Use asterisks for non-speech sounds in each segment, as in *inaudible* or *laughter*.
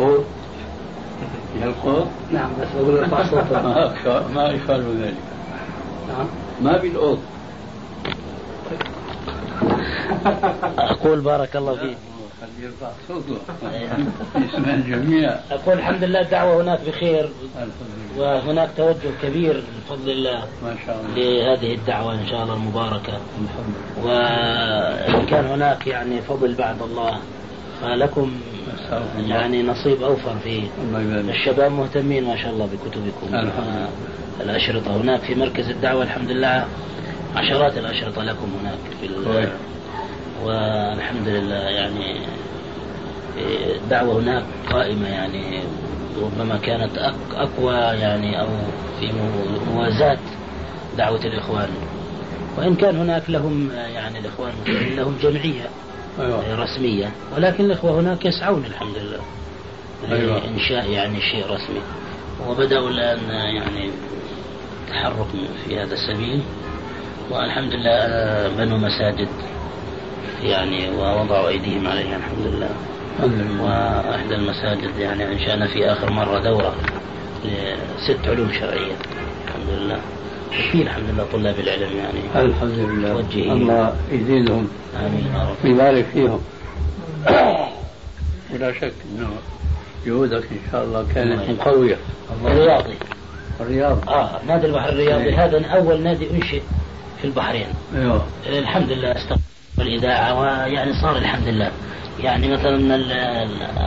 بالقوت بالقوت نعم بس أقول ارفع صوتك. *laughs* ما اشار ذلك. نعم. ما بالقوت؟ أقول بارك الله فيك. خليه يرفع صوته. يسمع الجميع. أقول الحمد لله الدعوة هناك بخير الحمد لله. وهناك توجه كبير بفضل الله ما شاء الله. لهذه الدعوة إن شاء الله المباركة. الحمد لله. وإن كان هناك يعني فضل بعد الله الله. يعني نصيب اوفر فيه يبارك الشباب مهتمين ما شاء الله بكتبكم. الأشرطة هناك في مركز الدعوة الحمد لله عشرات الأشرطة لكم هناك في كويس. والحمد لله يعني الدعوة هناك قائمة يعني ربما كانت أقوى يعني أو في مو- موازاة دعوة الإخوان وإن كان هناك لهم يعني الإخوان المسلمين لهم جمعية أيوه. رسمية. ولكن الإخوة هناك يسعون الحمد لله. أيوة. لإنشاء يعني شيء رسمي. وبدأوا الآن يعني تحرك في هذا السبيل. والحمد لله آه، بنوا مساجد. يعني ووضعوا أيديهم عليها الحمد لله. الحمد لله. وإحدى المساجد يعني أنشأنا في آخر مرة دورة لست علوم شرعية. الحمد لله. وفي الحمد لله طلاب العلم يعني. الحمد لله توجهي. الله يزيدهم. آمين يا رب. ويبارك فيهم. *coughs* ولا شك إنه جهودك إن شاء الله كانت قوية. الرياضي الرياض. آه نادي البحر الرياضي إيه. هذا أول نادي أنشئ في البحرين. أيوه. الحمد لله استقبل الإذاعة ويعني صار الحمد لله يعني مثلا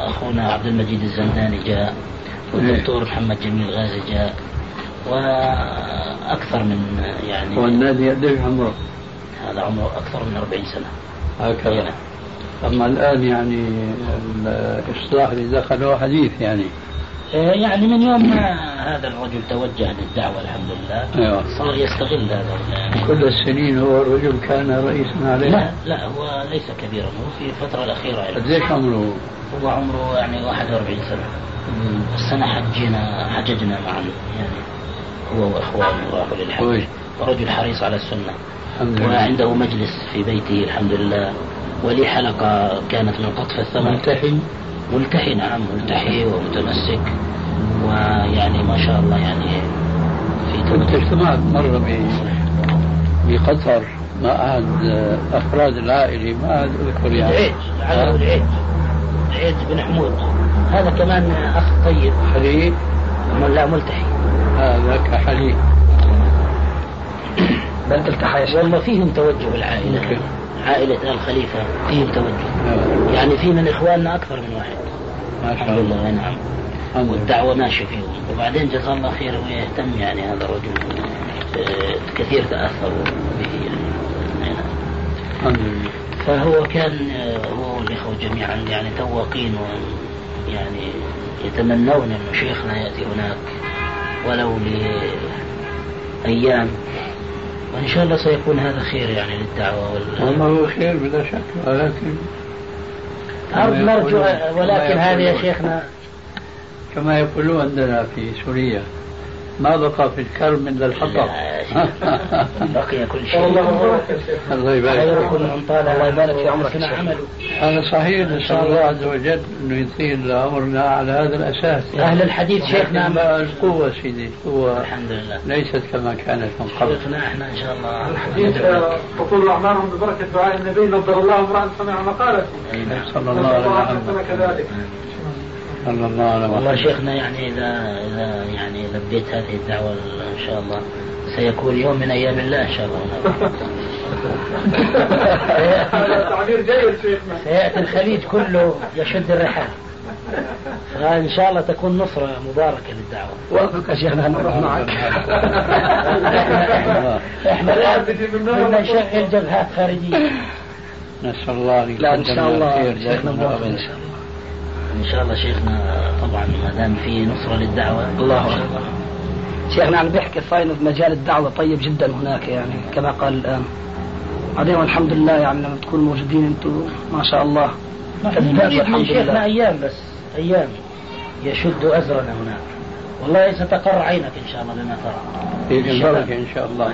أخونا عبد المجيد الزنداني جاء والدكتور محمد جميل غازي جاء. وأكثر من يعني والنادي قديش عمره؟ هذا عمره أكثر من 40 سنة. هكذا. نعم. أما الآن يعني الإصلاح اللي دخله حديث يعني. آه، يعني من يوم ما هذا الرجل توجه للدعوة الحمد لله أيوه. صار يستغل هذا ال- كل السنين هو الرجل كان رئيسا عليه. لا لا هو ليس كبيرا هو في الفترة الأخيرة يعني. قديش عمره؟ هو عمره يعني 41 سنة. السنة حجنا حججنا معا يعني. هو وإخوانه راحوا للحج. ورجل حريص على السنة. الحمد لله. وعنده مجلس في بيته الحمد لله. ولي حلقة كانت من قطف الثمر ملتحي ملتحي نعم ملتحي ومتمسك. ويعني ما شاء الله يعني في كنت اجتمعت مرة بقطر مع أحد أفراد العائلة. ما أحد أذكر يعني. على العيج العيج. بن حمود. هذا كمان أخ طيب. حليب لا ملتحي. هذاك حليب *coughs* بل التحى والله فيهم توجه العائلة. ممكن. عائلة آل خليفة فيهم توجه. آه، يعني في من إخواننا أكثر من واحد. ما شاء الحمد الله. لله نعم والدعوة ماشية فيهم وبعدين جزاه الله خير ويهتم يعني هذا الرجل. آه، كثير تأثروا به يعني. نعم. الحمد لله. فهو كان آه، هو والإخوة جميعا يعني تواقين و يعني يتمنون أن شيخنا يأتي هناك ولو لأيام وإن شاء الله سيكون هذا خير يعني للدعوة وال... والله هو خير بلا شك ولكن أرض يقولون- ولكن هذا يا شيخنا كما يقولون عندنا في سوريا ما بقى في الكرم إلا الحطب. *laughs* بقي كل شيء. الله يبارك خيركم فيك. من طال الله يبارك في عمرك هذا صحيح نسأل الله عز وجل أنه يطيل عمرنا على هذا الأساس. أهل الحديث شيخنا بقى القوة سيدي القوة الحمد لله. ليست كما كانت من قبل. شيخنا إحنا إن شاء الله الحديث آه، تطول اعمارهم ببركة دعاء النبي نظر الله امرا سمع مقالته نعم. صلى الله على محمد. كذلك. صلى الله على والله محمد. شيخنا يعني إذا إذا يعني لبيت هذه الدعوة إن شاء الله سيكون يوم من أيام الله إن شاء الله. هذا تعبير جيد شيخنا. سيأتي الخليج كله يشد الرحال. فإن شاء الله تكون نصرة مباركة للدعوة. وافق يا شيخنا نروح معك. إحنا بدنا نشغل جبهات خارجية. نسأل الله أن لا إن شاء الله شيخنا إن شاء الله. إن شاء الله شيخنا طبعا ما دام في نصرة للدعوة. الله إن أكبر. شيخنا عم بيحكي صاير مجال الدعوة طيب جدا هناك يعني كما قال الآن. بعدين والحمد لله يعني لما تكونوا موجودين أنتم ما شاء الله. نريد من شيخنا لله. أيام بس أيام يشد أزرنا هناك. والله ستقر عينك إن شاء الله بما ترى. في الشباب. البركة إن شاء الله.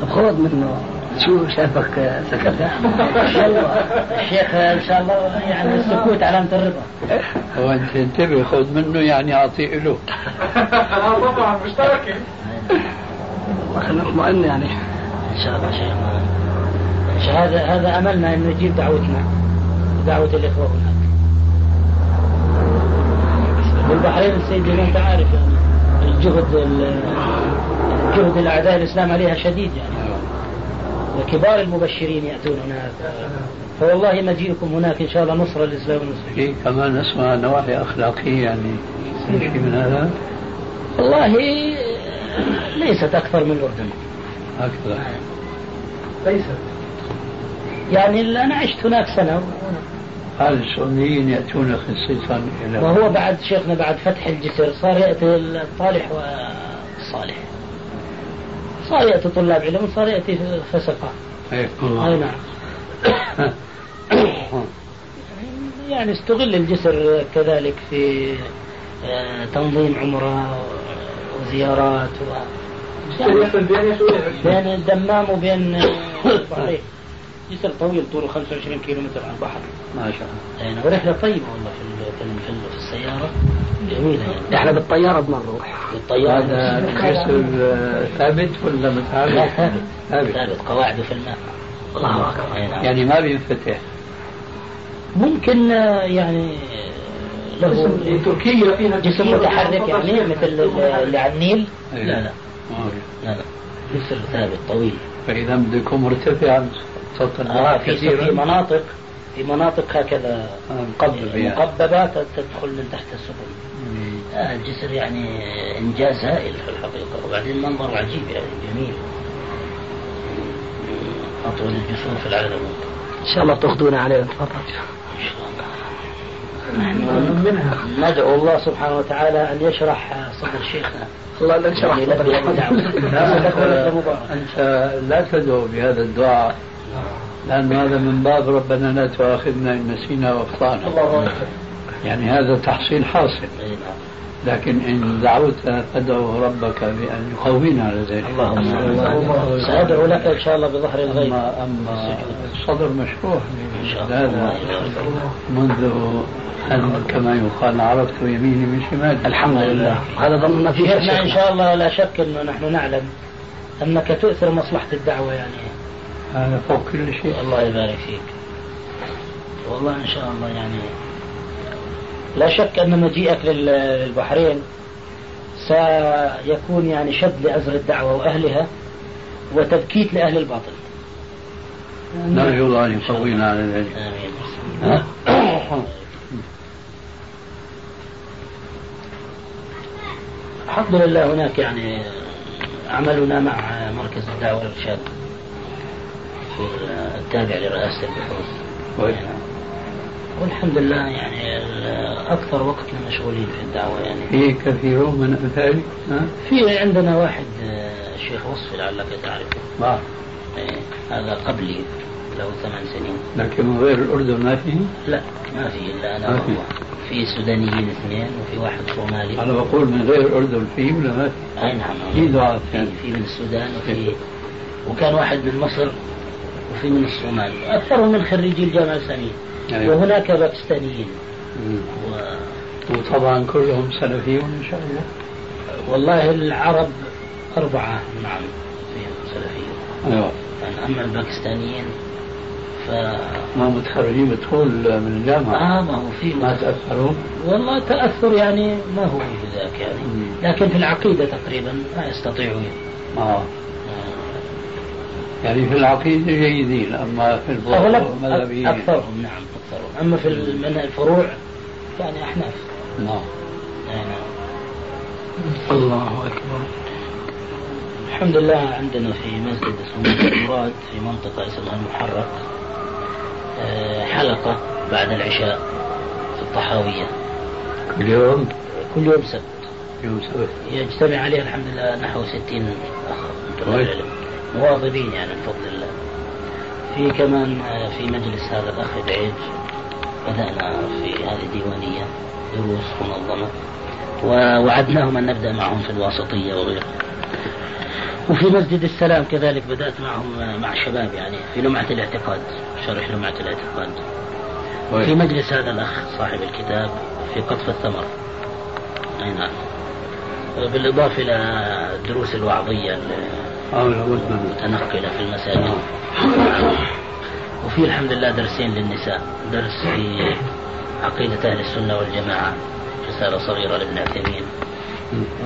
طب خذ منه. شو شافك سكت؟ ان شاء الله الشيخ إن شاء الله يعني السكوت علامه الرضا. هو أنت انتبه خذ منه يعني أعطيه له. طبعا مشتركه الله خلينا نطمئن يعني. إن شاء الله شاء هذا هذا أملنا ان نجيب دعوتنا. دعوة الإخوة هناك. والبحرين السيد أنت عارف يعني. الجهد ال- جهد الأعداء الإسلام عليها شديد يعني. وكبار المبشرين يأتون هناك. فوالله مجيئكم هناك إن شاء الله نصره للإسلام والمسلمين. في كمان اسمها نواحي أخلاقية يعني في شيء من هذا؟ والله ليست أكثر من الأردن. هكذا ليست. يعني أنا عشت هناك سنة. هذا السعوديين يأتون خصيصا إلى وهو بعد شيخنا بعد فتح الجسر صار يأتي الطالح والصالح. صار يأتي طلاب علم صار يأتي فسقة. هيك أي نعم. *coughs* يعني استغل الجسر كذلك في آه، تنظيم عمرة وزيارات و... بين الدمام وبين آه، البحرين جسر طويل طوله 25 كيلو متر على البحر. ما شاء الله. يعني ورحلة طيبة والله في في السيارة. جميلة يعني إحنا بالطيارة بنروح. بالطيارة. هذا الجسر آه، ثابت ولا لا متعرف؟ ثابت. ثابت. ثابت قواعده في الماء. الله أكبر. يعني ما بينفتح. ممكن آه، يعني آه، له تركيا فيها جسم متحرك يعني مثل ال- اللي على النيل. لا لا. آه. لا لا. جسر ثابت طويل. فإذا بده يكون مرتفع سطح آه في في مناطق. في مناطق هكذا يعني. مقببات تدخل من تحت السفن. آه الجسر يعني إنجاز هائل في الحقيقة. وبعدين منظر عجيب يعني جميل. أطول الجسور في العالم. إن شاء الله تأخذونا عليه. تفضل. إن شاء الله. منها ندعو الله سبحانه وتعالى أن يشرح صدر شيخنا. الله يعني يلبي هذه الدعوه لا تدعو. بهذا الدعاء. لأن هذا من باب ربنا لا تؤاخذنا إن نسينا وأخطأنا. الله أكبر. يعني هذا تحصيل حاصل. نعم. لكن إن دعوت فادعو ربك بأن يقوينا على ذلك. اللهم سأدعو لك إن شاء الله بظهر الغيب. أما أما الصدر الله. هذا منذ أن كما يقال عرفت يميني من شمالي. الحمد لله. هذا شيخنا إن شيخنا. شاء الله لا شك إنه نحن نعلم أنك تؤثر مصلحة الدعوة يعني. هذا فوق كل شيء. الله يبارك فيك. والله إن شاء الله يعني لا شك أن مجيئك لل- للبحرين سيكون يعني شد لأزر الدعوة وأهلها وتبكيت لأهل الباطل. نرجو الله أن يقوينا على ذلك. آمين. الحمد لله هناك يعني عملنا مع مركز الدعوة والإرشاد. التابع لرئاسة البحوث. كويس. والحمد لله يعني أكثر وقتنا مشغولين في الدعوة يعني. في كثيرون من أمثالك ها؟ في عندنا واحد آه، الشيخ وصفي لعلك تعرفه. بعض إيه، هذا قبلي له ثمان سنين. لكن من غير الأردن ما فيه؟ لا ما في إلا أنا. وهو. في سودانيين اثنين وفي واحد صومالي. أنا بقول من غير الأردن فيه ولا ما فيه؟ أي نعم. في دعاة في, يعني. في من السودان وفي وكان واحد من مصر. وفي من الصومال. اكثرهم من خريجي الجامعة الاسلاميه أيوة. وهناك باكستانيين. و... وطبعا كلهم سلفيون إن شاء الله. والله العرب أربعة نعم فيهم سلفيون. أيوة. يعني أما الباكستانيين ف ما متخرجين بتقول من الجامعة. آه ما هو في ما تأثروا والله تأثر يعني ما هو بذاك يعني. مم. لكن في العقيدة تقريبا ما يستطيعوا آه آه، يعني في العقيدة جيدين أما في أغلب الفروع مذهبيين أكثرهم نعم أكثرهم أما في من الفروع يعني أحناف. نعم. نعم. الله أكبر. الحمد لله عندنا في مسجد اسمه المراد في منطقة اسمها المحرق آه، حلقة بعد العشاء في الطحاوية. كل يوم؟ كل يوم سبت. يوم سبت. يجتمع عليه الحمد لله نحو 60 أخ. مواظبين يعني بفضل الله. في كمان آه، في مجلس هذا الأخ العيج بدأنا في هذه الديوانية دروس منظمة ووعدناهم أن نبدأ معهم في الواسطية وغيره. وفي مسجد السلام كذلك بدأت معهم آه، مع الشباب يعني في لمعة الاعتقاد شرح لمعة الاعتقاد. كويس. في مجلس هذا الأخ صاحب الكتاب في قطف الثمر. أي نعم. بالإضافة إلى الدروس الوعظية المتنقلة في المساجد. وفي الحمد لله درسين للنساء درس في عقيدة أهل السنة والجماعة رسالة صغيرة لابن عثيمين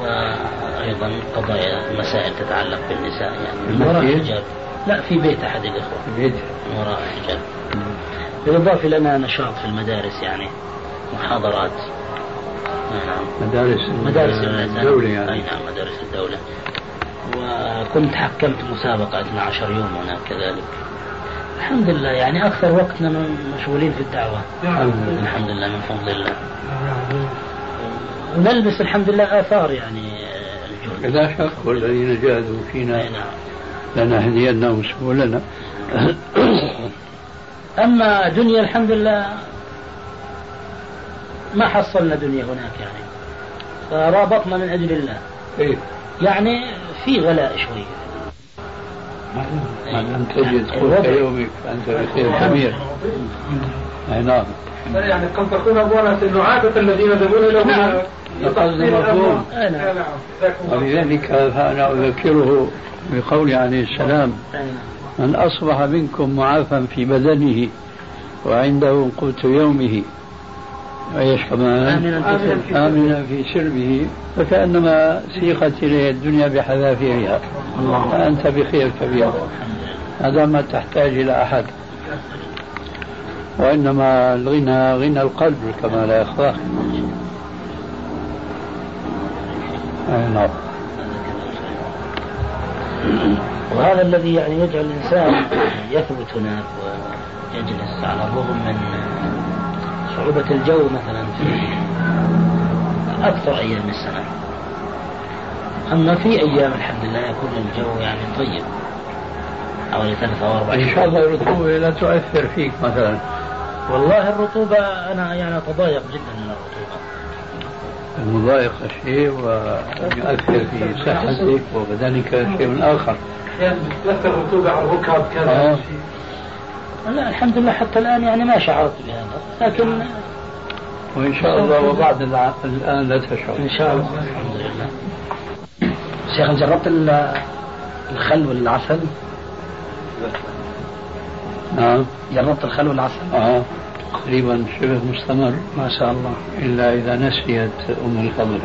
وأيضا قضايا مسائل تتعلق بالنساء يعني من وراء؟ الحجاب لا في بيت أحد الإخوة. بيت؟ وراء الحجاب بالإضافة لنا نشاط في المدارس يعني محاضرات. نعم مدارس مدارس. الدولة أي يعني نعم مدارس الدولة. وكنت حكمت مسابقة 12 يوم هناك كذلك. الحمد لله يعني أكثر وقتنا مشغولين في الدعوة. الحمد لله من فضل الله. ونلبس الحمد لله آثار يعني الجهد لا شك والذين جاهدوا فينا نعم. لنهدينهم سبلنا. أما دنيا الحمد لله ما حصلنا دنيا هناك يعني. فرابطنا من أجل الله. إيه. يعني في غلاء شوي ما لم تجد قوت يومك فانت بخير كبير أي نعم يعني قد تكون أبوانا أنه عادة الذين يذهبون إلى هنا القصد مفهوم. أي نعم. نعم. ولذلك فانا أذكره بقول عليه السلام أي نعم. من أصبح منكم معافى في بدنه وعنده قوت يومه وإيش كمان آمنا في سربه. آمنا في سربه فكأنما سيقت إليه الدنيا بحذافيرها. فأنت بخير كبير. هذا ما تحتاج إلى أحد. وإنما الغنى غنى القلب كما لا يخفى. أي نعم. وهذا الذي يعني يجعل الإنسان يثبت هناك ويجلس على الرغم من صعوبة الجو مثلا. في أكثر أيام السنة. أما في أيام الحمد لله يكون الجو يعني طيب. حوالي ثلاثة أو أربع إن شاء الله الرطوبة لا تؤثر فيك مثلا. والله الرطوبة أنا يعني أتضايق جدا من الرطوبة. المضايقة شيء ويؤثر في صحتك وبدنك شيء آخر. أحيانا بتتأثر الرطوبة على الركب آه. كذا لا الحمد لله حتى الآن يعني ما شعرت بهذا لكن وإن شاء الله وبعد الآن لا تشعر. إن شاء الله. الحمد لله شيخ جربت ال- الخل والعسل؟ نعم. جربت الخل والعسل؟ آه تقريبا شبه مستمر. ما شاء الله. إلا إذا نسيت أم الخضر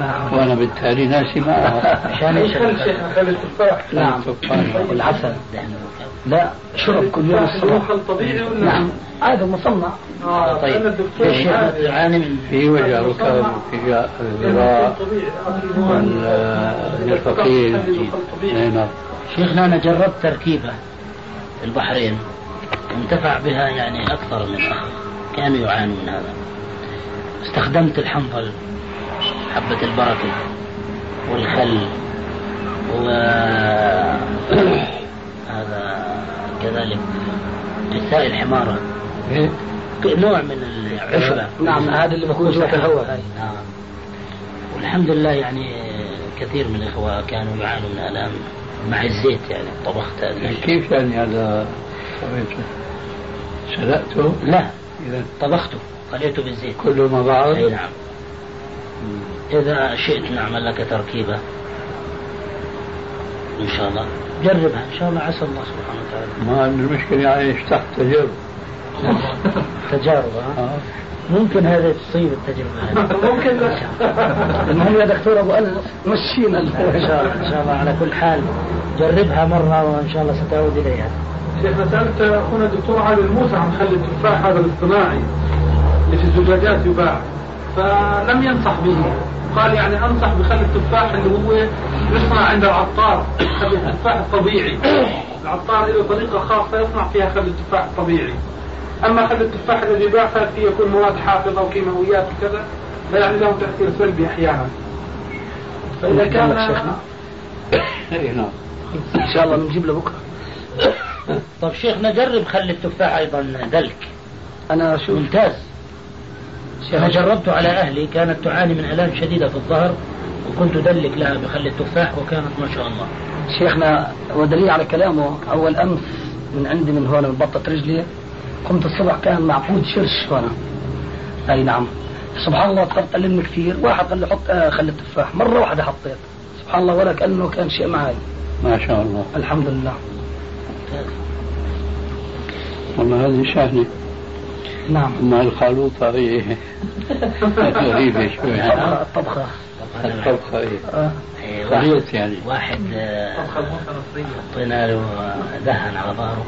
نعم. وأنا بالتالي ناسي معها عشان شيخ خل التفاح نعم. والعسل لا شرب كل يوم هو الصبح خل طبيعي ولا؟ نعم. هذا مصنع. آه طيب. أنا الدكتور الشيخ. تعاني من في وجع ركاب وفي الذراع والنفقين نعم. شيخنا أنا جربت تركيبة في البحرين. انتفع بها يعني أكثر من أخ. كانوا يعانوا من هذا. استخدمت الحنظل حبة البركة والخل و *clears throat* هذا كذلك جثاء الحمارة. إيه؟ نوع من العشبة نعم هذا اللي بكون في الهواء. نعم. والحمد لله يعني كثير من الإخوة كانوا يعانوا من آلام مع الزيت يعني طبخت هذا كيف يعني هذا؟ سلقته؟ لا. إذا؟ طبخته خليته بالزيت. كله مع بعض؟ أي نعم. إذا شئت نعمل لك تركيبة إن شاء الله. جربها. إن شاء الله عسى الله سبحانه وتعالى. ما المشكلة عايش تحت تجربة. تجارب ها؟ آه. ممكن هذا تصيب التجربة هذه. *laughs* ممكن لا. المهم *laughs* يا دكتور أبو أنس مشينا. إن شاء الله إن شاء الله على كل حال. جربها مرة وإن شاء الله ستعود إليها. شيخنا سألت أخونا الدكتور علي الموسى عن خل التفاح هذا الاصطناعي اللي في الزجاجات يباع. فلم ينصح به. قال يعني أنصح بخل التفاح اللي هو يصنع عند العطار خل التفاح الطبيعي العطار له طريقة خاصة يصنع فيها خل التفاح الطبيعي أما خل التفاح الذي يباع فيه يكون مواد حافظة وكيماويات وكذا فيعني له تأثير سلبي أحيانا. فإذا كان اي نعم. إن شاء الله بنجيب له بكرة. طيب شيخنا جرب خلي التفاح أيضا دلك. أنا شوف ممتاز. أنا جربت على أهلي كانت تعاني من آلام شديدة في الظهر وكنت أدلك لها بخل التفاح وكانت ما شاء الله. شيخنا ودليل على كلامه أول أمس من عندي من هون من بطة رجلي قمت الصبح كان معقود شرش هنا أي نعم. سبحان الله صرت ألم كثير واحد قال لي حط آه خلي التفاح. مرة واحدة حطيت. سبحان الله ولا كأنه كان شيء معي. ما شاء الله. الحمد لله. والله هذه شأني نعم. مع الخلوطة هي غريبة شوي. الطبخة الطبخة آه. إيه، واحد, خليط يعني. واحد آه، حطينا له دهن على ظهره.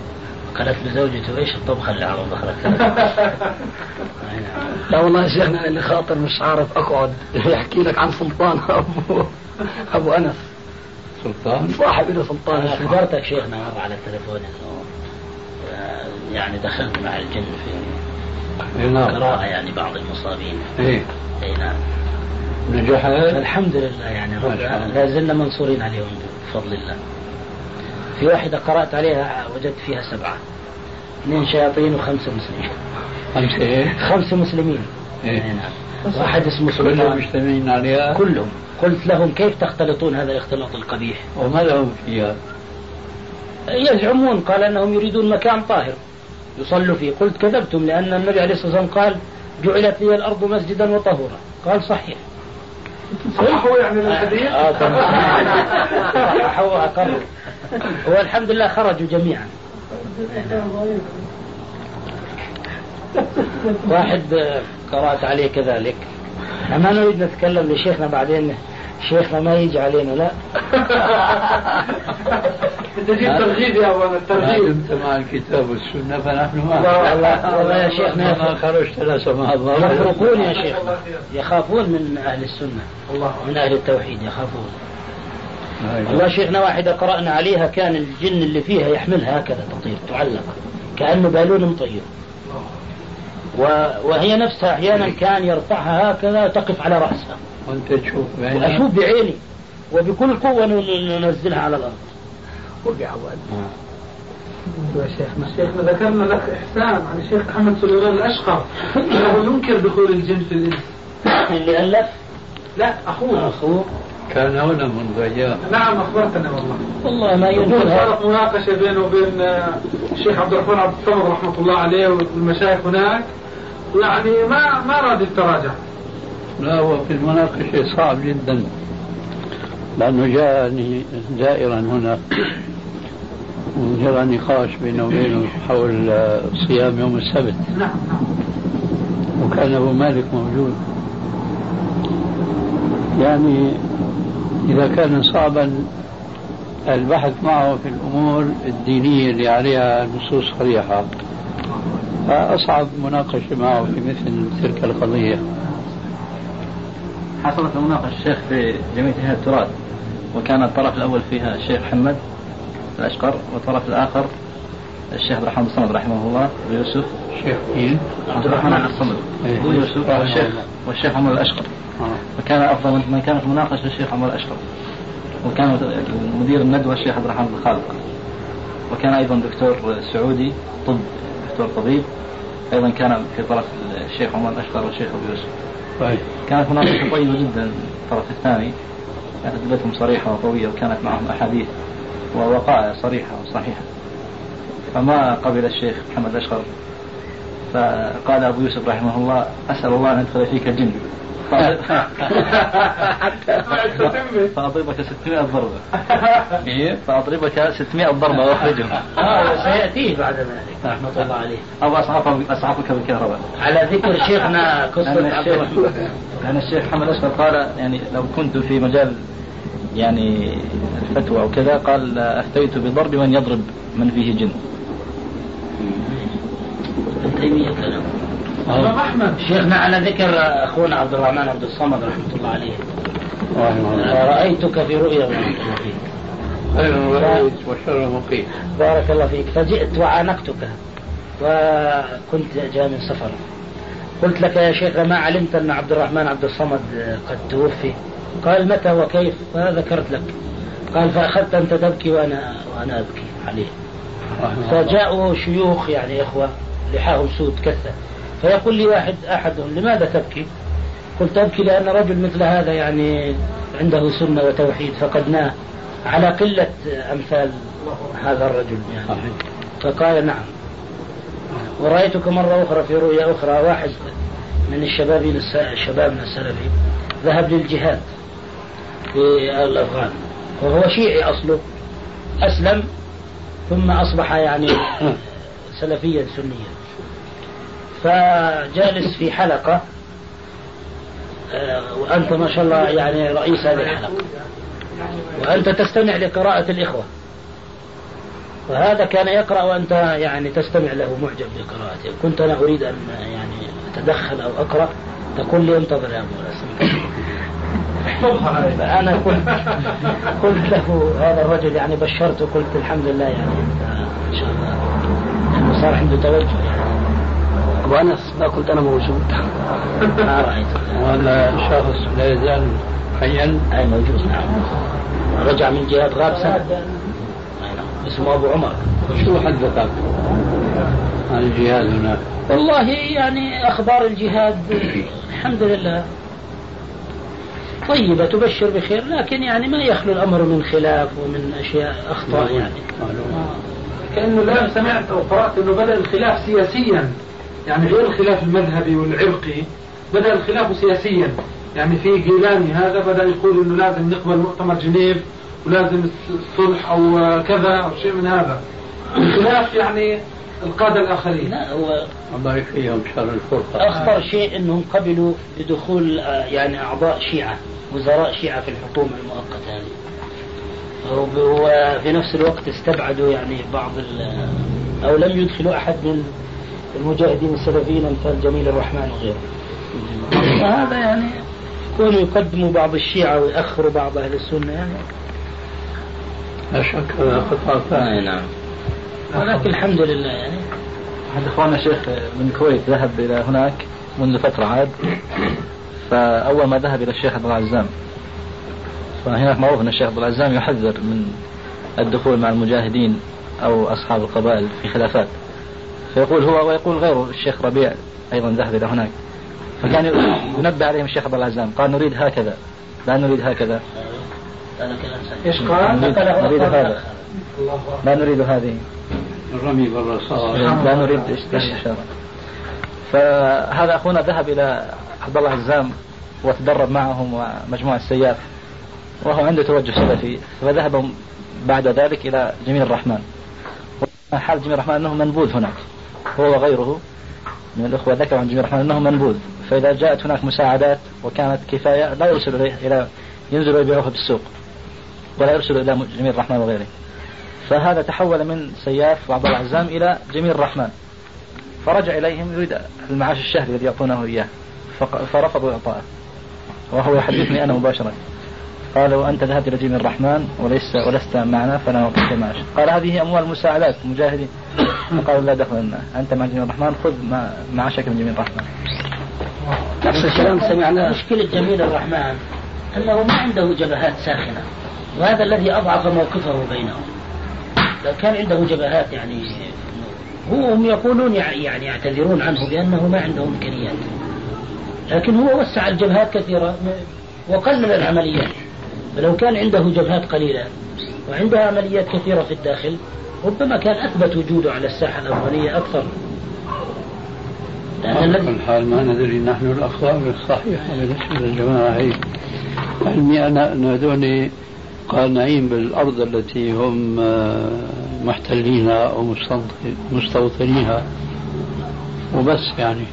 قالت له زوجته إيش الطبخة اللي على ظهرك؟ *laughs* نعم. لا والله يا شيخنا اللي خاطر مش عارف اقعد يحكي لك عن سلطان *laughs* أبو أبو أنس. سلطان؟ صاحب له سلطان. اخبرتك شيخنا مرة على التليفون إنه آه، يعني دخلت مع الجن في نعم. قراءة يعني بعض المصابين. إيه. اي نعم. نجحت الحمد لله يعني. لا زلنا منصورين عليهم بفضل الله. في واحدة قرأت عليها وجدت فيها سبعة. اثنين شياطين وخمسة مسلمين. خمسة إيه. خمسة مسلمين. إيه. أي نعم. واحد اسمه كلهم سلطان مجتمعين عليها؟ كلهم. قلت لهم كيف تختلطون هذا الاختلاط القبيح؟ وما لهم فيها؟ يزعمون قال أنهم يريدون مكان طاهر. يصلوا فيه. قلت كذبتم لأن النبي عليه الصلاة والسلام قال جعلت لي الأرض مسجدا وطهورا. قال صحيح. صححوا يعني طبعا صححوا واقروا هو الحمد لله خرجوا جميعا. واحد آه، قرأت عليه كذلك. ما نريد نتكلم لشيخنا بعدين. شيخنا ما يجي علينا لا. *laughs* انت جيب ترغيب يا أبو ما الترغيب. دمت مع الكتاب والسنة فنحن والله معك والله والله يا شيخنا ما خرجت لا سمح الله. يفرقون يا شيخ يخافون من أهل السنة الله. من أهل التوحيد يخافون. والله شيخنا واحدة قرأنا عليها كان الجن اللي فيها يحملها هكذا تطير تعلق كأنه بالون مطير و- وهي نفسها أحيانا كان يرفعها هكذا تقف على رأسها. وانت تشوف بعينك وأشوف بعيني. وبكل قوة ن- ننزلها على الأرض. وقع شيخنا شيخنا ذكرنا لك إحسان عن الشيخ احمد سليمان الأشقر. إنه ينكر دخول الجن في الإنس. اللي ألف؟ لا أخوه. أخوه. كان هنا منذ أيام. نعم أخبرتنا والله. والله ما يقول ينكرها صارت مناقشة بينه وبين آه، الشيخ عبد الرحمن عبد الصمد رحمة الله عليه والمشايخ هناك. يعني ما ما راد يتراجع لا هو في المناقشة صعب جدا. لأنه جاءني زائرا هنا وجرى نقاش بينه وبينه حول صيام يوم السبت. نعم وكان أبو مالك موجود. يعني إذا كان صعبا البحث معه في الأمور الدينية اللي عليها نصوص صريحة. فأصعب مناقشة معه في مثل تلك القضية. حصلت مناقشة الشيخ في جمعية هيئة التراث وكان الطرف الأول فيها الشيخ محمد الأشقر والطرف الآخر الشيخ عبد الرحمن الصمد رحمه الله ويوسف شيخ مين؟ عبد الرحمن الصمد إيه. ويوسف رحمه والشيخ. والشيخ عمر الأشقر آه. وكان أفضل من كانت مناقشة الشيخ عمر الأشقر وكان مدير الندوة الشيخ عبد الرحمن الخالق وكان أيضا دكتور سعودي طب دكتور طبيب أيضا كان في طرف الشيخ عمر الأشقر والشيخ أبو يوسف طيب. كانت مناقشة طيبة جدا الطرف الثاني أدلتهم صريحة وقوية وكانت معهم أحاديث ووقائع صريحة وصحيحة. فما قبل الشيخ محمد أشقر فقال أبو يوسف رحمه الله أسأل الله أن يدخل فيك الجن. فأضربك 600 ضربة. إيه؟ فأضربك 600 ضربة وأخرجهم آه سيأتيه بعد ذلك رحمة الله عليه. أو أصعقك أصعقك بالكهرباء. على ذكر شيخنا قصة عبد الرحمن. لأن الشيخ محمد أشقر قال يعني لو كنت في مجال يعني الفتوى أو كذا قال أفتيت بضرب من يضرب من فيه جن ابن تيمية كلام الإمام أحمد. شيخنا على ذكر أخونا عبد الرحمن عبد الصمد رحمة الله عليه. رأيتك في رؤيا خير وشر مقيم. بارك الله فيك. فجئت وعانقتك وكنت جاء من سفر. قلت لك يا شيخ ما علمت أن عبد الرحمن عبد الصمد قد توفي؟ قال متى وكيف؟ فذكرت لك. قال فأخذت أنت تبكي وأنا وأنا أبكي عليه فجاءوا شيوخ يعني إخوة لحاهم سود كثة. فيقول لي واحد أحدهم لماذا تبكي؟ قلت أبكي لأن رجل مثل هذا يعني عنده سنة وتوحيد فقدناه على قلة أمثال هذا الرجل يعني. فقال نعم. ورأيتك مرة أخرى في رؤيا أخرى واحد من الشباب شبابنا السلفي ذهب للجهاد في الأفغان وهو شيعي أصله أسلم ثم أصبح يعني *coughs* سلفيا سنيا. فجالس في حلقة آه، وأنت ما شاء الله يعني رئيس هذه الحلقة. وأنت تستمع لقراءة الإخوة. وهذا كان يقرأ وأنت يعني تستمع له معجب بقراءته. كنت أنا أريد أن يعني أتدخل أو أقرأ. تقول لي انتظر يا أبو فأنا قلت قلت له هذا الرجل يعني بشرته قلت الحمد لله يعني أنت إن شاء الله. يعني صار عنده توجه يعني. أبو أنس ما كنت أنا موجود. ما رأيت وهذا شخص لا يزال حيا. أي موجود نعم. رجع من جهاد غاب سنة. أي نعم. اسمه أبو عمر. شو حدثك عن الجهاد هناك؟ والله يعني أخبار الجهاد الحمد لله. طيبة تبشر بخير لكن يعني ما يخلو الأمر من خلاف ومن أشياء أخطاء يعني. معلوم. كأنه الآن سمعت أو قرأت أنه بدأ الخلاف سياسيا. يعني غير الخلاف المذهبي والعرقي بدأ الخلاف سياسيا. يعني في جيلاني هذا بدأ يقول أنه لازم نقبل مؤتمر جنيف ولازم الصلح أو كذا أو شيء من هذا. الخلاف يعني القادة الآخرين. لا هو الله يكفيهم شر الفرقة. أخطر شيء أنهم قبلوا بدخول يعني أعضاء شيعة وزراء شيعة في الحكومة المؤقتة هذه. وفي نفس الوقت استبعدوا يعني بعض ال- أو لم يدخلوا أحد من المجاهدين السلفيين أمثال جميل الرحمن. وغيره فهذا يعني كونوا يقدموا بعض الشيعة ويأخروا بعض أهل السنة يعني. لا شك هذا خطأ ثاني نعم. ولكن الحمد لله يعني. أحد إخواننا شيخ من الكويت ذهب إلى هناك منذ فترة عاد. فأول ما ذهب إلى الشيخ عبد العزام فهناك معروف أن الشيخ عبد العزام يحذر من الدخول مع المجاهدين أو أصحاب القبائل في خلافات. فيقول هو ويقول غيره الشيخ ربيع أيضا ذهب إلى هناك. فكان ينبه عليهم الشيخ عبد العزام قال نريد هكذا. لا نريد هكذا. إيش قال؟ نريد, نريد هذا. لا نريد هذه. الرمي بالرصاص. لا نريد فهذا أخونا ذهب إلى عبد الله عزام وتدرب معهم ومجموعة السياف وهو عنده توجه سلفي. فذهب بعد ذلك إلى جميل الرحمن. حال جميل الرحمن أنه منبوذ هناك. هو وغيره من الأخوة ذكروا عن جميل الرحمن أنه منبوذ. فإذا جاءت هناك مساعدات وكانت كفاية لا يرسل إليه إلى ينزل ويبيعوها بالسوق ولا يرسل إلى جميل الرحمن وغيره. فهذا تحول من سياف وعبد الله عزام إلى جميل الرحمن. فرجع إليهم يريد المعاش الشهري الذي يعطونه إياه. فرفضوا إعطاءه. وهو يحدثني أنا مباشرة. قالوا أنت ذهبت إلى جميل الرحمن وليس ولست معنا فلا نعطيك معاش قال هذه أموال مساعدات مجاهدين. قالوا لا دخل لنا. أنت مع جميل الرحمن خذ معاشك من جميل الرحمن. نفس الكلام سمعناه مشكلة جميل الرحمن أنه ما عنده جبهات ساخنة وهذا الذي أضعف موقفه بينهم. لو كان عنده جبهات يعني هو هم يقولون يع- يعني يعتذرون عنه بأنه ما عنده إمكانيات. لكن هو وسع الجبهات كثيرة وقلل العمليات. فلو كان عنده جبهات قليلة وعنده عمليات كثيرة في الداخل ربما كان أثبت وجوده على الساحة الأفغانية أكثر. لأن على الذي كل حال ما ندري نحن الأخبار الصحيحة بالنسبة للجماعة هي علمي أنا أن هذول قانعين بالأرض التي هم آه، محتلينها أو مستوطن- مستوطنيها. وبس يعني.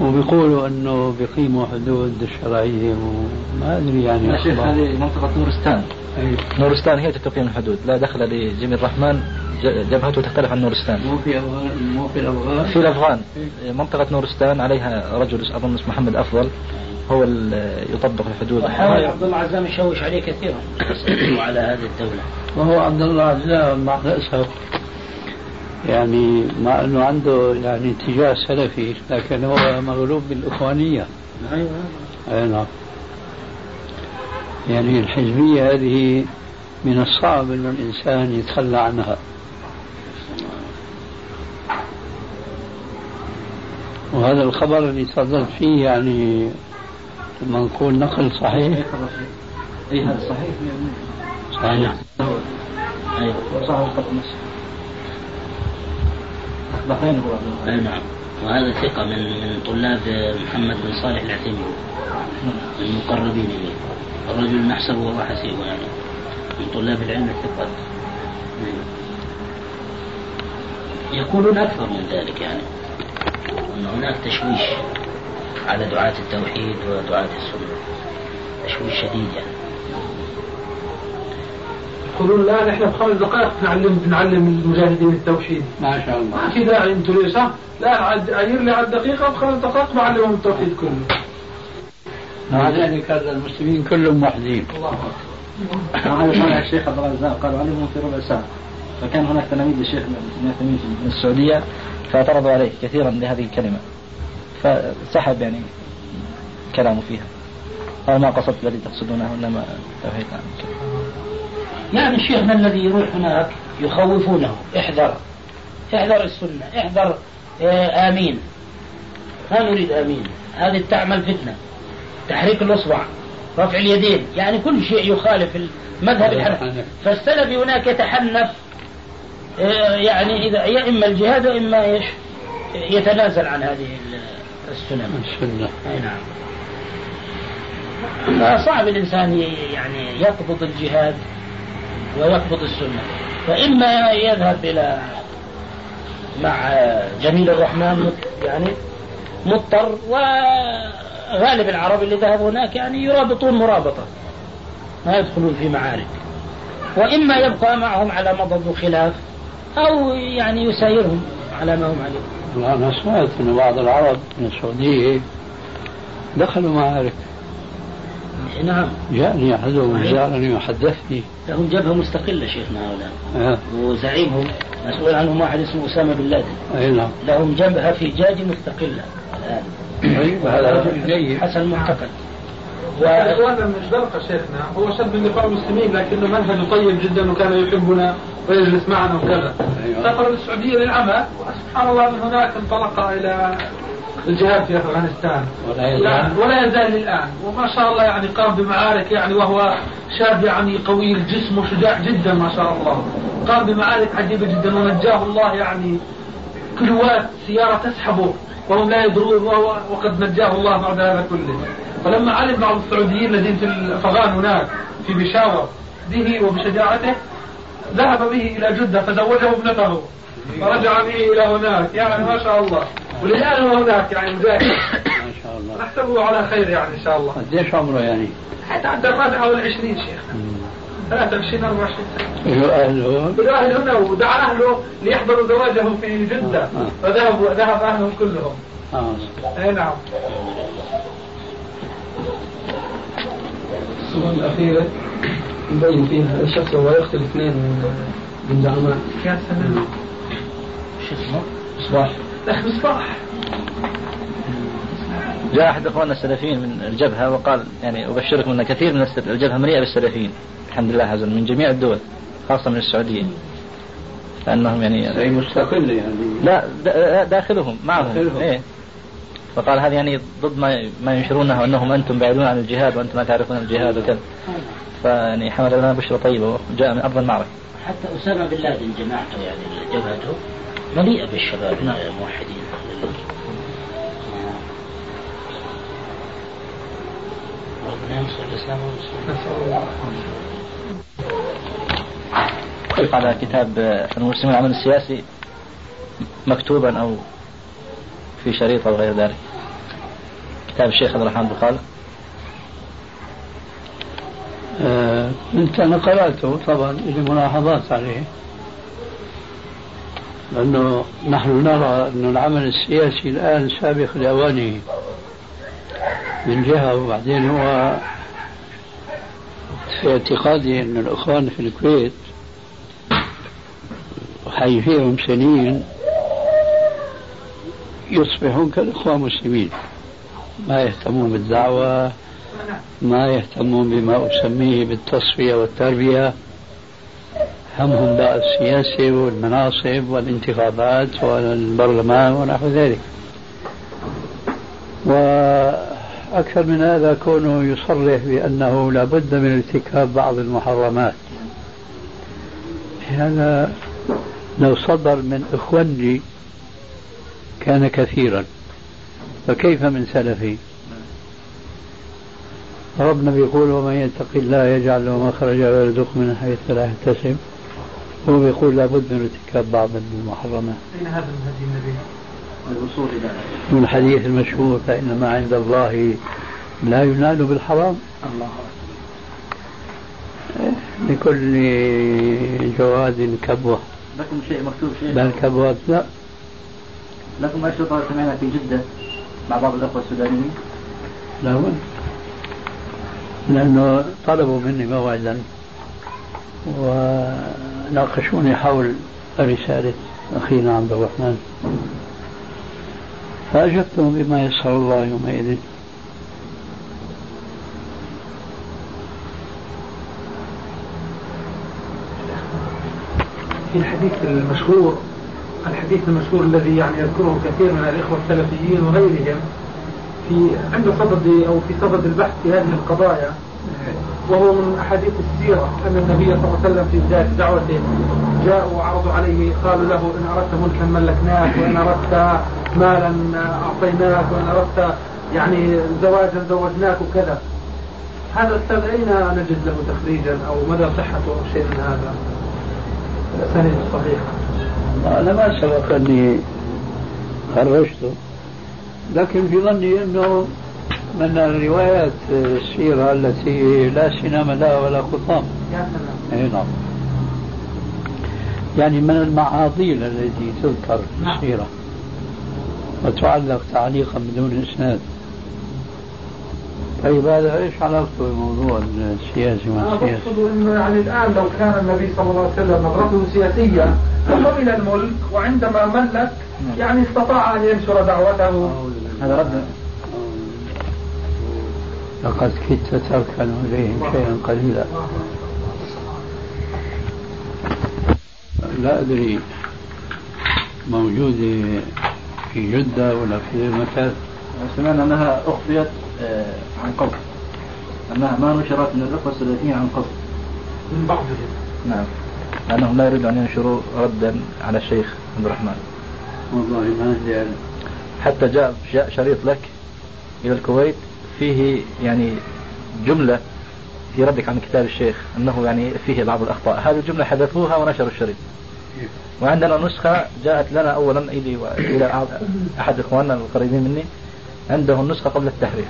وبيقولوا إنه بيقيموا حدود شرعيه وما أدري يعني يا شيخ هذه منطقة نورستان. أي. نورستان هي تقيم الحدود. لا دخل لجميل الرحمن جبهته تختلف عن نورستان. مو في مو في الأفغان. في الأفغان. منطقة نورستان عليها رجل أظن اسمه محمد أفضل هو اللي يطبق الحدود. وحاول عبد الله عزام يشوش عليه كثيرا. *coughs* على هذه الدولة. وهو عبد الله عزام مع الاسف يعني مع إنه عنده يعني اتجاه سلفي لكن هو مغلوب بالإخوانية. أيوه أي نعم. يعني الحزبية هذه من الصعب إنه الإنسان يتخلى عنها. وهذا الخبر اللي تفضلت فيه يعني لما نقول نقل صحيح. أي هذا صحيح؟ صحيح. أيوه صحيح. بحرين هو. نعم. وهذا ثقة من من طلاب محمد بن صالح العثيمين من المقربين إليه. الرجل نحسبه والله حسيبه يعني. من طلاب العلم الثقات أيوة. يقولون أكثر من ذلك يعني. أن هناك تشويش على دعاة التوحيد ودعاة السنة. تشويش شديد يعني. يقولون لا نحن بخمس دقائق نعلم بنعلم المجاهدين التوحيد. ما شاء الله. ما في داعي أنتوا ليش؟ ها؟ لا عد- عير لي على الدقيقة بخمس دقائق بعلمهم التوحيد كله. مع ذلك هذا المسلمين كلهم وحدين الله صالح الشيخ عبد الرزاق قالوا علمهم في ربع ساعة. فكان هناك تلاميذ للشيخ ابن عثيمين من السعودية فاعترضوا عليه كثيرا بهذه الكلمة. فسحب يعني كلامه فيها. قال ما قصدت الذي تقصدونه إنما توحيد عن كذا. يعني شيخنا الذي يروح هناك؟ يخوفونه. احذر. احذر السنة. احذر آه، آمين. ما نريد آمين. هذه تعمل فتنة. تحريك الأصبع رفع اليدين. يعني كل شيء يخالف المذهب الحنفي. فالسلفي هناك يتحنف آه، يعني إذا يا إما الجهاد وإما إيش؟ يتنازل عن هذه ال- السنن السنة. أي نعم. فصعب الإنسان يعني يقبض الجهاد. ويقبض السنة. فإما يذهب إلى مع جميل الرحمن يعني مضطر وغالب العرب اللي ذهبوا هناك يعني يرابطون مرابطة ما يدخلون في معارك. وإما يبقى معهم على مضض وخلاف أو يعني يسايرهم على ما هم عليه. أنا سمعت أن بعض العرب من السعودية دخلوا معارك. نعم. جاءني أحدهم زارني وحدثني. لهم جبهة مستقلة شيخنا هؤلاء. آه. وزعيمهم مسؤول عنهم واحد اسمه أسامة بن لادن. أي نعم. لهم جبهة في جاج مستقلة. الآن طيب هذا رجل جيد. حسن معتقد. و... اخواننا من الشرق شيخنا. هو شاب من لقاء المسلمين لكنه منهجه طيب جدا وكان يحبنا ويجلس معنا وكذا. أيوة. سافر للسعودية للعمل وسبحان الله من هناك انطلق إلى الجهاد في أفغانستان. ولا يزال. لا- ولا يزال الان وما شاء الله يعني قام بمعارك يعني وهو شاب يعني قوي الجسم وشجاع جدا ما شاء الله. قام بمعارك عجيبة جدا ونجاه الله يعني كلوات سيارة تسحبه وهم لا يدرون وهو وقد نجاه الله بعد هذا كله. فلما علم بعض السعوديين الذين في الأفغان هناك في بشاور به وبشجاعته ذهب به إلى جدة فزوجه ابنته فرجع به إلى هناك. يعني ما شاء الله. وللان هو هناك يعني مجاهد. *coughs* ما شاء الله. نحسبه على خير يعني إن شاء الله. قديش عمره يعني؟ حتى الرابع حول 20 شيخ. 23 24 سنة. شو أهله؟ بالأهل هنا ودعا أهله ليحضروا زواجه في جدة. آه. فذهبوا ذهب أهلهم كلهم. آه. أي نعم. الصورة الأخيرة يبين فيها الشخص وهو يقتل اثنين من زعماء. يا سلام. شو اسمه؟ مصباح. مصباح جاء أحد إخواننا السلفيين من الجبهة وقال يعني أبشركم أن كثير من الجبهة مليئة بالسلفيين. الحمد لله عز وجل من جميع الدول خاصة من السعودية. لأنهم يعني زي مستقل يعني. لا دا- داخلهم معهم. داخلهم. إيه. فقال هذه يعني ضد ما ما ينشرونه انهم أنتم بعيدون عن الجهاد وأنتم لا تعرفون الجهاد وكذا. فيعني حمل لنا بشرى طيبة وجاء من ارض المعركه حتى أسامة بن لادن جماعته يعني جبهته مليئة بالشباب الموحدين ربنا ينصر الإسلام والمسلمين. نسأل الله وقف على كتاب المسلمين العمل السياسي مكتوبا أو في شريط أو غير ذلك. كتاب الشيخ عبد الرحمن بقال آه أنت أنا قراته طبعا لي ملاحظات عليه. لأنه نحن نرى انه العمل السياسي الآن سابق لأوانه. من جهة وبعدين هو في اعتقادي أن الإخوان في الكويت حي فيهم سنين يصبحون كالإخوان المسلمين. ما يهتمون بالدعوة ما يهتمون بما أسميه بالتصفية والتربية. همهم بقى السياسة والمناصب والانتخابات والبرلمان ونحو ذلك. وأكثر من هذا كونه يصرح بأنه لابد من ارتكاب بعض المحرمات. هذا لو صدر من إخواني كان كثيرا. فكيف من سلفي؟ ربنا بيقول ومن يتق الله يجعل له مخرجا ويرزقه من حيث لا يحتسب. هو بيقول لابد من ارتكاب بعض المحرمات. أين هذا من هدي النبي؟ الوصول إلى من الحديث المشهور فإن ما عند الله لا ينال بالحرام. الله. لكل جواد كبوة. لكم شيء مكتوب شيء؟ بل كبوة لا. لكم أشرطة سمعنا في جدة مع بعض الأخوة السودانيين؟ لا بد لأنه طلبوا مني موعدا وناقشوني حول رسالة أخينا عبد الرحمن. فأجبتهم بما يسر الله يومئذ. في الحديث المشهور الحديث المشهور الذي يعني يذكره كثير من الإخوة السلفيين وغيرهم في عند صدد أو في صدد البحث في هذه القضايا وهو من أحاديث السيرة أن النبي صلى الله عليه وسلم في بداية دعوته جاءوا وعرضوا عليه قالوا له إن أردت ملكا ملكناك وإن أردت مالا أعطيناك وإن أردت يعني زواجا زوجناك وكذا. هذا الأستاذ أين نجد له تخريجا أو مدى صحته أو شيء من هذا؟ الأسانيد الصحيحة أنا ما سبق أني خرجته لكن في ظني أنه من الروايات السيرة التي لا سنام لها ولا خطام يا سلام أي نعم. يعني من المعاضيل التي تذكر في نعم. السيرة وتعلق تعليقا بدون إسناد. طيب هذا إيش علاقته بموضوع السياسي مع السياسي؟ أقصد أنه يعني الآن لو كان النبي صلى الله عليه وسلم نظرته سياسية فقبل الملك وعندما ملك يعني استطاع أن ينشر دعوته. هذا رد. لقد كدت تركن إليهم شيئا قليلا. لا أدري موجودة في جدة ولا في غير مكان سمعنا أنها أخفيت آه، عن قبل. أنها ما نشرت من الأخوة السلفيين عن قبل. من بعضهم نعم لأنهم لا يريدوا أن ينشروا ردا على الشيخ عبد الرحمن. والله ما عندي حتى جاء جاء شريط لك إلى الكويت فيه يعني جملة في ردك عن كتاب الشيخ أنه يعني فيه بعض الأخطاء. هذه الجملة حذفوها ونشروا الشريط. وعندنا نسخة جاءت لنا أولا إلي وإلى أحد إخواننا القريبين مني. عنده النسخة قبل التحريف.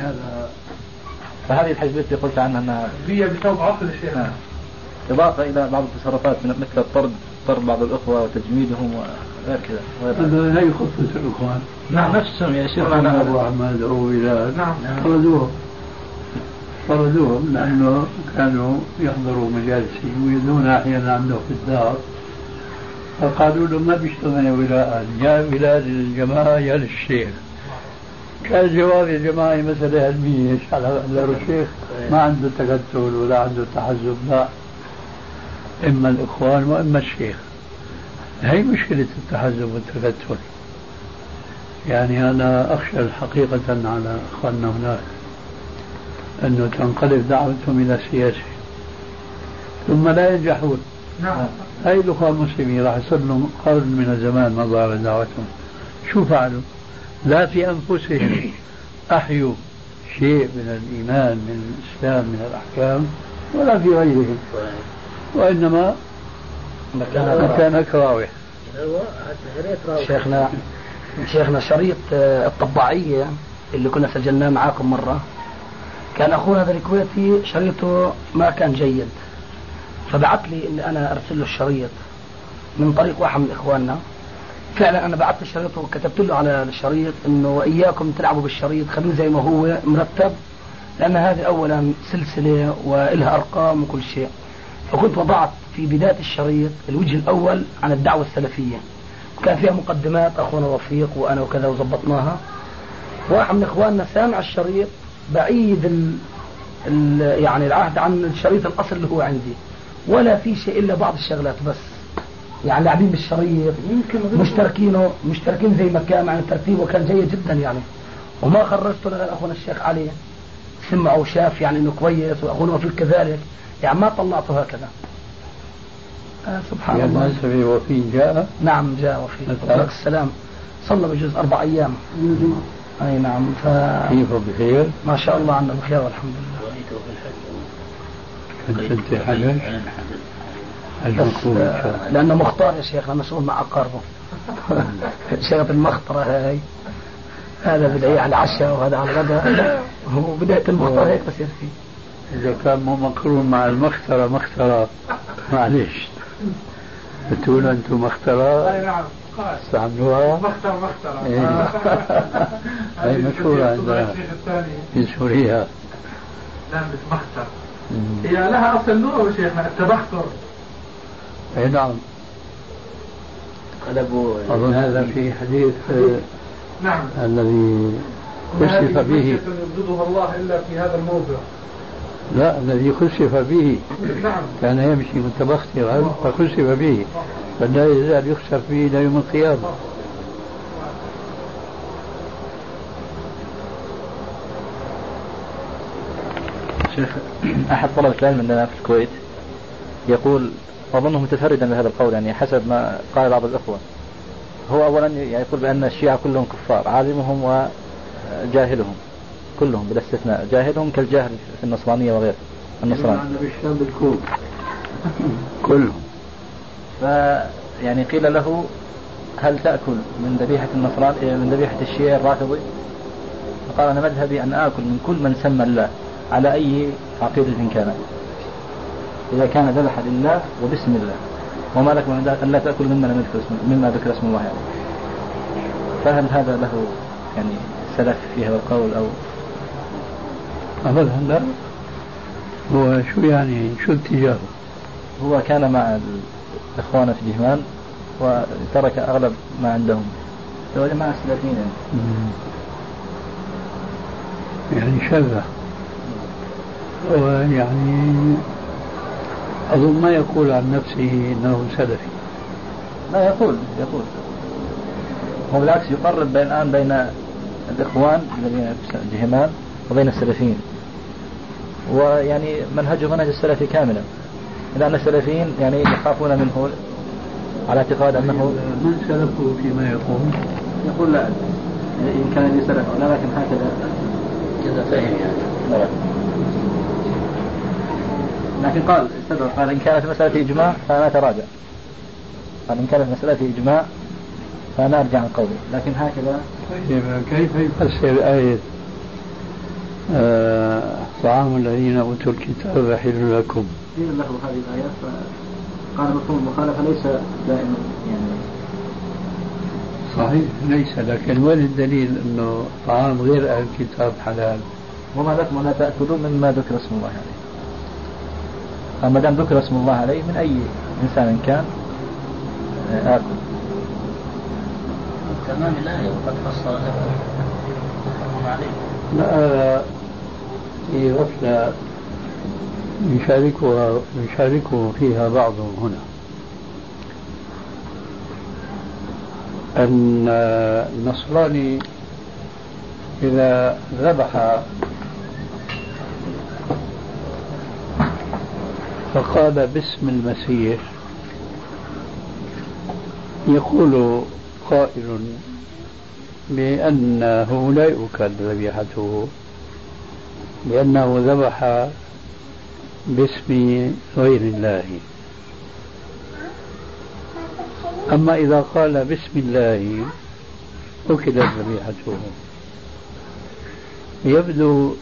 هذا فهذه الحزبية التي قلت عنها أنها هي بسبب عصر الشيخ. إضافة إلى بعض التصرفات مثل الطرد طرد بعض الأخوة وتجميدهم وغير كذا هذا لا يخصص الإخوان. نعم نفسهم يسير محمد معنا أبو أحمد أو إلى نعم. طردوهم. طردوهم لأنه كانوا يحضروا مجالسي ويدون أحيانا عنده في الدار. فقالوا له ما بيشتغل ولاء يا ولاء للجماعه يا للشيخ كان الجواب يا جماعة مسألة علمية إيش على الشيخ ما عنده تكتل ولا عنده تحزب لا. إما الإخوان وإما الشيخ. هي مشكلة التحزب والتكتل يعني أنا أخشى حقيقة على أخواننا هناك أنه تنقلب دعوتهم إلى سياسة ثم لا ينجحون. نعم. هاي الأخوة المسلمين راح يصير لهم قرن من الزمان ما ظهر دعوتهم. شو فعلوا؟ لا في أنفسهم. أحيوا شيء من الإيمان من الإسلام من الأحكام ولا في غيرهم. وإنما مكان كراوح شيخنا شيخنا شريط آه، الطباعية اللي كنا سجلناه معاكم مرة. كان أخونا هذا الكويتي شريطه ما كان جيد. فبعث لي إني أنا أرسل له الشريط من طريق واحد من إخواننا. فعلا أنا بعثت الشريط وكتبت له على الشريط إنه وإياكم تلعبوا بالشريط خلوه زي ما هو مرتب لأن هذه أولا سلسلة وإلها أرقام وكل شيء. فكنت وضعت في بداية الشريط الوجه الأول عن الدعوة السلفية. كان فيها مقدمات أخونا وفيق وأنا وكذا وظبطناها. واحد من إخواننا سامع الشريط بعيد ال ال يعني العهد عن الشريط الأصل اللي هو عندي. ولا في شيء إلا بعض الشغلات بس. يعني لاعبين بالشريط مشتركينه مشتركين زي ما كان يعني ترتيبه كان جيد جدا يعني. وما خرجته لغير أخونا الشيخ علي. سمع وشاف يعني إنه كويس وأخونا وفيق كذلك. يعني ما طلعته هكذا. آه سبحان الله. يعني وفي جاء. نعم جاء وفي. السلام صلى بجوز أربع أيام. أي نعم ف كيف بخير؟ ما شاء الله عنا بخير والحمد لله. كنت انت حجج؟ المكروه لأنه مختار يا شيخ مسؤول مع أقاربه. *laughs* شغله المخطره هاي. هذا بدأ على العشاء وهذا على الغداء. *laughs* وبداية المختار هيك بصير فيه. إذا كان مو مقرون مع المخترة مخترة معلش بتقولوا أنتم مخترة أي نعم استعملوها. مخترة إيه. *laughs* هي مشهورة عندنا. في سوريا نعم مختر هي لها أصل لغة شيخنا التبختر. أي نعم. قلبوا أظن هذا في حديث نعم. الذي خسف به يبغضها الله إلا في هذا الموضع. لا الذي خسف به. كان يمشي متبخترا فخسف به. فلا يزال يخسف به إلى يوم القيامة. شيخ أحد طلبة العلم عندنا في الكويت يقول أظنه متفردا بهذا القول يعني حسب ما قال بعض الأخوة. هو أولا يعني يقول بأن الشيعة كلهم كفار عالمهم وجاهلهم. كلهم بلا استثناء جاهلهم كالجاهل في النصرانية وغيره النصراني بالشام بالكوم كلهم. ف يعني قيل له هل تأكل من ذبيحة النصران من ذبيحة الشيعة الرافضي؟ فقال أنا مذهبي أن آكل من كل من سمى الله على أي عقيدة كانت. إذا كان ذبح لله وبسم الله. وما لكم أن لا تأكل مما لم يذكر اسم مما ذكر اسم الله عليه. فهل هذا له يعني سلف في هذا القول أو أبدا لا. هو شو يعني؟ شو اتجاهه؟ هو كان مع الإخوان في دهمان وترك أغلب ما عندهم. هو جماعة السلفيين يعني. يعني شذة ويعني أظن ما يقول عن نفسه أنه سلفي. لا يقول يقول. هو بالعكس يقرب بين الآن بين الإخوان الذين جهمان وبين السلفيين. ويعني منهجه منهج السلفي كاملا. لأن السلفيين يعني يخافون منه على اعتقاد أنه من سلفه فيما يقول؟ يقول لا إن كان لي سلف لكن هكذا. كذا فهم يعني. لكن قال استدعى. قال إن كانت مسألة إجماع فأنا أتراجع. قال إن كانت مسألة إجماع فأنا أرجع عن قولي لكن هكذا. طيب كيف يفسر آية طعام الذين أوتوا الكتاب حل لكم. قيل له هذه الآيات فقال مفهوم المخالفة ليس دائما يعني. صحيح ليس لكن وين الدليل إنه طعام غير أهل الكتاب حلال؟ وما لكم لا تاكلون مما ذكر اسم الله عليه. فما دام ذكر اسم الله عليه من أي إنسان كان؟ آه، آكل. تمام الآية وقد فصل لكم عليه لا في غفلة يشاركه فيها بعضهم هنا. أن النصراني إذا ذبح فقال باسم المسيح يقول قائل بأنه لا يؤكل ذبيحته. لأنه ذبح باسم غير الله. أما إذا قال بسم الله أكلت ذبيحته. يبدو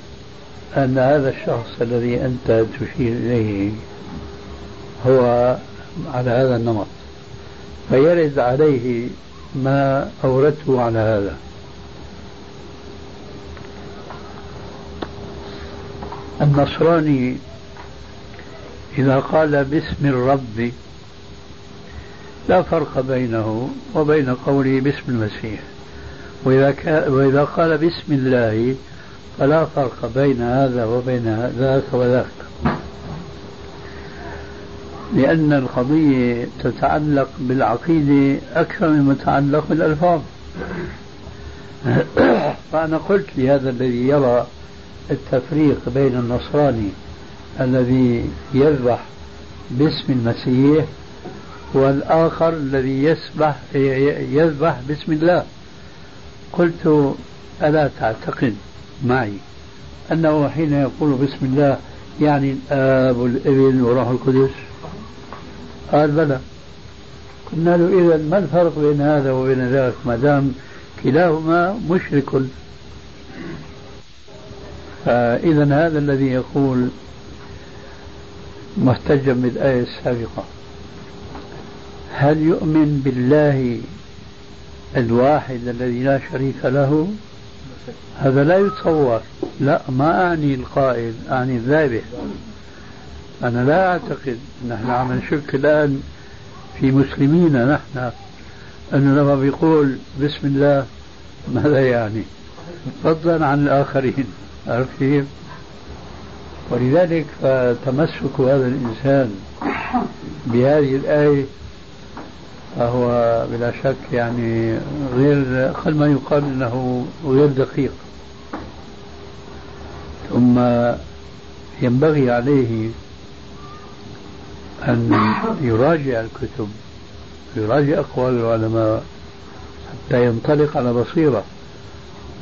أن هذا الشخص الذي أنت تشير إليه هو على هذا النمط فيرد عليه ما أوردته على هذا. النصراني إذا قال باسم الرب لا فرق بينه وبين قوله باسم المسيح. وإذا, وإذا قال باسم الله فلا فرق بين هذا وبين ذاك وذاك. لأن القضية تتعلق بالعقيدة أكثر مما تتعلق بالألفاظ. *coughs* فأنا قلت لهذا الذي يرى التفريق بين النصراني الذي يذبح باسم المسيح والآخر الذي يسبح يذبح باسم الله. قلت ألا تعتقد معي أنه حين يقول بسم الله يعني الآب والإبن وروح القدس؟ قال بلى. قلنا له إذا ما الفرق بين هذا وبين ذاك ما دام كلاهما مشرك فإذا هذا الذي يقول محتجا بالآية السابقة هل يؤمن بالله الواحد الذي لا شريك له؟ هذا لا يتصور. لا ما أعني القائل أعني الذابح. أنا لا أعتقد نحن عم نشك الآن في مسلمين نحن. أنه لما بيقول بسم الله ماذا يعني؟ فضلا عن الآخرين. عرفت كيف؟ ولذلك فتمسك هذا الإنسان بهذه الآية فهو بلا شك يعني غير قل ما يقال إنه غير دقيق ثم ينبغي عليه أن يراجع الكتب يراجع أقوال العلماء حتى ينطلق على بصيرة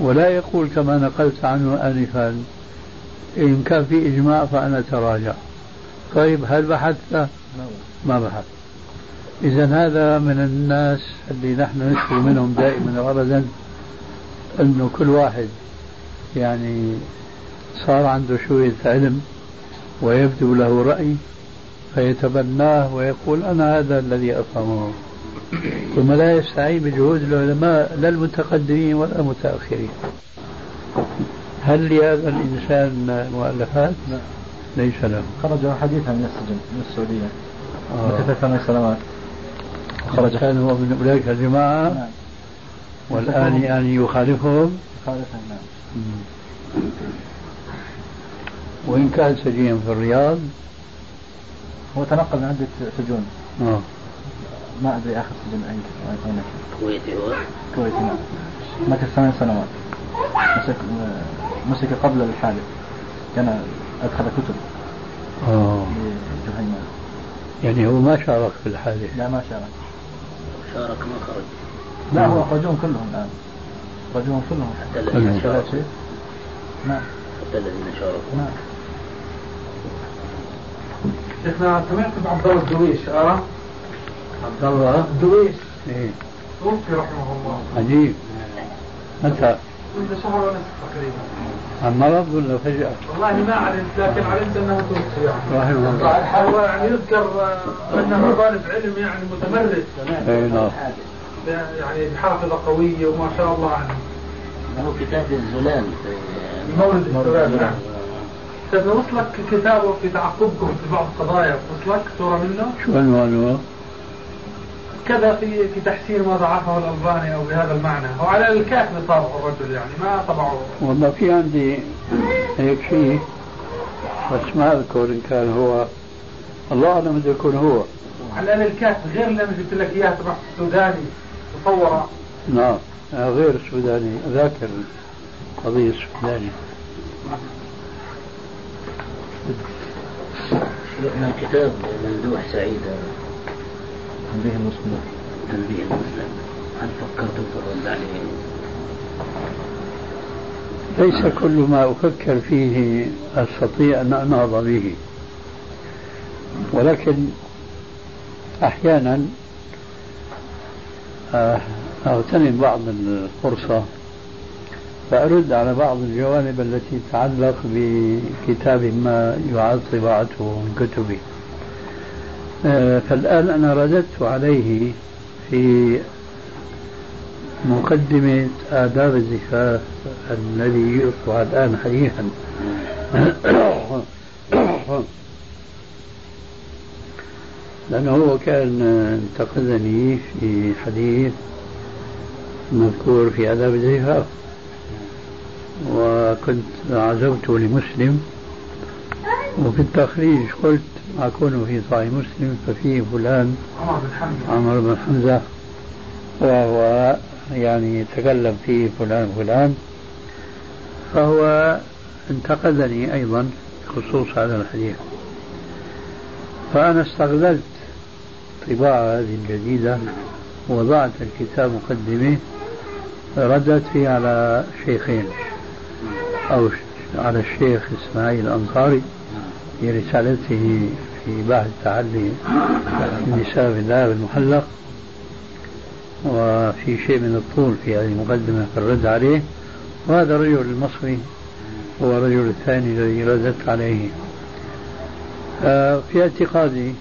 ولا يقول كما نقلت عنه انفا إن كان في إجماع فأنا تراجع. طيب هل بحثت؟ ما بحثت. إذا هذا من الناس اللي نحن نشكو منهم دائما وأبدا أنه كل واحد يعني صار عنده شوية علم ويبدو له رأي فيتبناه ويقول أنا هذا الذي أفهمه. ثم لا يستعين بجهود العلماء لا المتقدمين ولا المتأخرين. هل لهذا الإنسان مؤلفات؟ لا. ليس له. خرج حديثا من السجن من السعودية. آه. مكث ثمان سنوات؟ خرج. كان هو من أولئك الجماعة. نعم. والآن يعني يخالفهم. يخالفهم نعم. وإن كان سجينا في الرياض. هو تنقل من عدة سجون. آه. ما أدري آخر سجن أين أين كويتي هو؟ كويتي نعم. مكث ثمان سنوات. مسك مسك قبل الحادث. كان أدخل كتب. آه. يعني هو ما شارك في الحادث؟ لا ما شارك. شارك ما خرج. لا هو أخرجوهم كلهم الآن. أخرجوهم كلهم. حتى الذين شاركوا. نعم. حتى الذين شاركوا. نعم. شيخنا سمعت بعبد الله الدويش أرى عبد الله الدويش إيه. توفي رحمه الله. عجيب. متى؟ منذ شهر ونصف تقريبا. عن مرض ولا فجأة؟ والله ما علمت لكن علمت أنه توفي رحمه الله. هو يعني يذكر انه طالب علم يعني متمرس. اي نعم. يعني بحافظة قوية وما شاء الله عنه. له كتاب الزلال. مولد الزلال نعم. طيب وصلك كتابه في تعقبكم في بعض القضايا وصلك؟ صورة منه؟ شو عنوانه؟ كذا في في تحسين ما ضعفه الألباني أو بهذا المعنى. هو على الكاتب صار الرجل يعني ما طبعه. والله في عندي هيك شيء بس ما أذكر إن كان هو. الله أعلم إذا يكون هو. على الكاتب غير اللي أنا جبت لك إياه تبع السوداني مصورة. نعم. غير السوداني ذاك القضية السوداني. من كتاب ممدوح سعيد. تنبيه المسلم تنبيه المسلم هل فكرتم في الرد؟ ليس كل ما أفكر فيه أستطيع أن أنهض به. ولكن أحيانا أغتنم بعض الفرصة فأرد على بعض الجوانب التي تتعلق بكتاب ما يعاد طباعته من كتبي آه، فالآن أنا رددت عليه في مقدمة آداب الزفاف الذي يطبع الآن حديثا. *coughs* لأنه هو كان انتقدني في حديث مذكور في آداب الزفاف. وكنت عزوته لمسلم. وفي التخريج قلت أكون في صحيح مسلم ففيه فلان عمر بن حمزة وهو يعني يتكلم فيه فلان فلان فهو انتقدني أيضا بخصوص هذا الحديث. فأنا استغللت الطباعة هذه الجديدة ووضعت الكتاب مقدمة ردت فيه على شيخين أو على الشيخ إسماعيل الأنصاري في رسالته في بحث تعلي النساء بالله المحلق وفي شيء من الطول في هذه المقدمة في الرد عليه وهذا الرجل المصري هو الرجل الثاني الذي رددت عليه. آه، في اعتقادي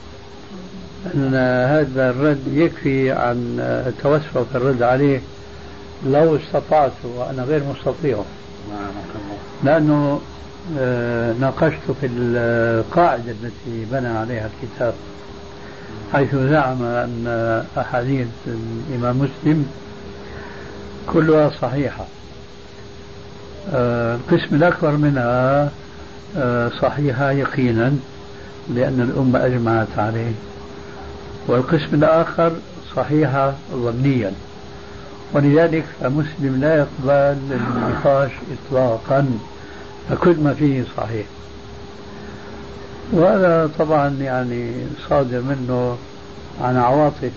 أن هذا الرد يكفي عن التوسع في الرد عليه لو استطعت وأنا غير مستطيع. لأنه آه، ناقشت في القاعدة التي بنى عليها الكتاب حيث زعم أن أحاديث الإمام مسلم كلها صحيحة. آه، القسم الأكبر منها آه، صحيحة يقينا لأن الأمة أجمعت عليه والقسم الآخر صحيحة ظنيا. ولذلك فمسلم لا يقبل النقاش إطلاقا. فكل ما فيه صحيح. وهذا طبعا يعني صادر منه عن عواطف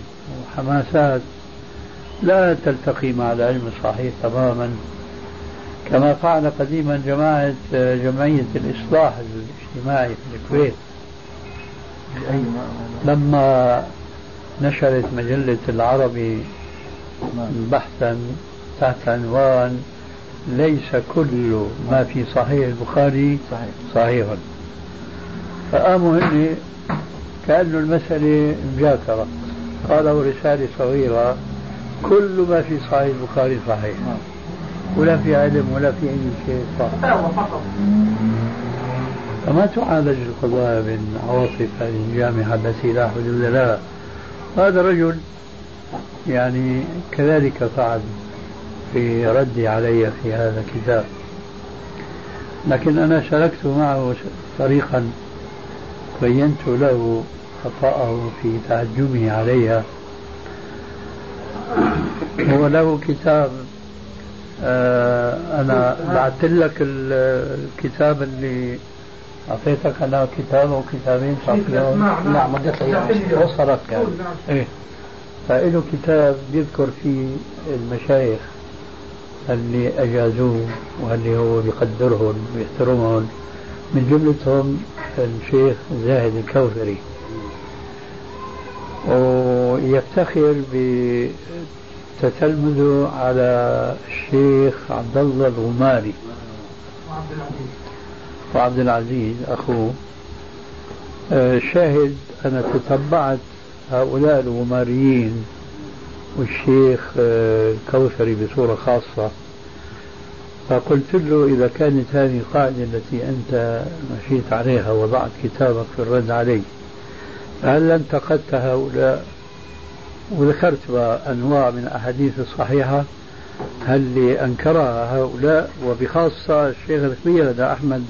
وحماسات لا تلتقي مع العلم الصحيح تماما. كما فعل قديما جماعة جمعية الإصلاح الاجتماعي في الكويت. لما نشرت مجلة العربي بحثا تحت عنوان ليس كل ما في صحيح البخاري صحيح, صحيح. فقاموا هن كأنه المسألة مجاكرة قالوا رسالة صغيرة كل ما في صحيح البخاري صحيح. ولا في علم ولا في أي شيء صح. فما تعالج القضايا من عواطف هذه الجامعة التي لا حدود لها؟ هذا رجل يعني كذلك فعل. في ردي علي في هذا الكتاب. لكن أنا شاركت معه طريقا بينت له خطأه في تعجبه عليها. هو له كتاب آه أنا بعثت لك الكتاب اللي أعطيتك أنا كتاب أو كتابين نعم وديت وصلت يعني. إيه. فإله كتاب بيذكر فيه المشايخ. اللي أجازوه واللي هو بيقدرهم ويحترمهم. من جملتهم الشيخ زاهد الكوثري. ويفتخر بتتلمذه على الشيخ عبد الله الغماري. وعبد العزيز أخوه. آه، شاهد أنا تتبعت هؤلاء الغماريين والشيخ آه، الكوثري بصورة خاصة. فقلت له إذا كانت هذه القاعدة التي أنت مشيت عليها وضعت كتابك في الرد علي هل انتقدت هؤلاء؟ وذكرت أنواع من الأحاديث الصحيحة هل أنكرها هؤلاء؟ وبخاصة الشيخ الكبير هذا أحمد